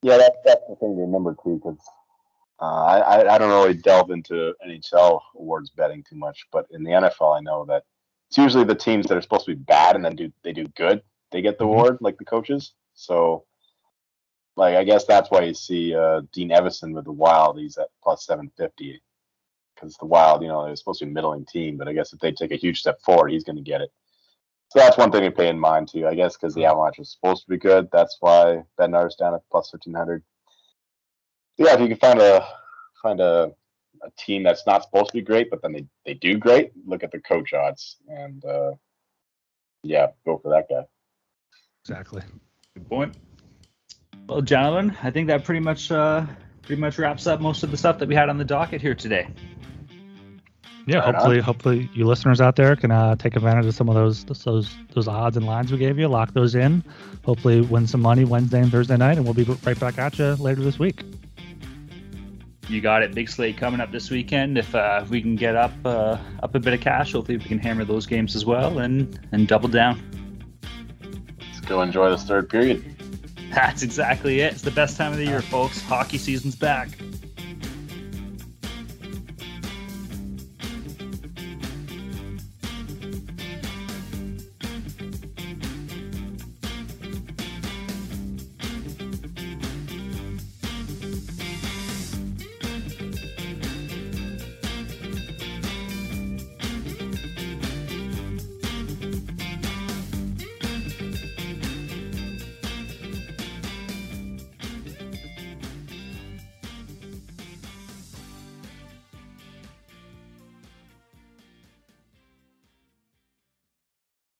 Yeah, that's that's the thing to remember too, because uh, I I don't really delve into NHL awards betting too much, but in the NFL, I know that it's usually the teams that are supposed to be bad and then do they do good, they get the Mhm. award, like the coaches. So, like I guess that's why you see uh, Dean Evason with the Wild, he's at plus seven fifty, because the Wild, you know, they're supposed to be a middling team, but I guess if they take a huge step forward, he's going to get it. So that's one thing to pay in mind too, I guess, because the Avalanche is supposed to be good. That's why Bednar's down at plus fifteen hundred. Yeah, if you can find a find a, a team that's not supposed to be great, but then they, they do great, look at the coach odds and uh, yeah, go for that guy. Exactly. Good point. Well, gentlemen, I think that pretty much uh, pretty much wraps up most of the stuff that we had on the docket here today. Yeah, Right on. hopefully, hopefully you listeners out there can uh, take advantage of some of those those those odds and lines we gave you. Lock those in. Hopefully, win some money Wednesday and Thursday night, and we'll be right back at you later this week. You got it. Big slate coming up this weekend. If, uh, if we can get up uh, up a bit of cash, hopefully we can hammer those games as well and and double down. Let's go enjoy this third period. That's exactly it. It's the best time of the year, folks. Hockey season's back.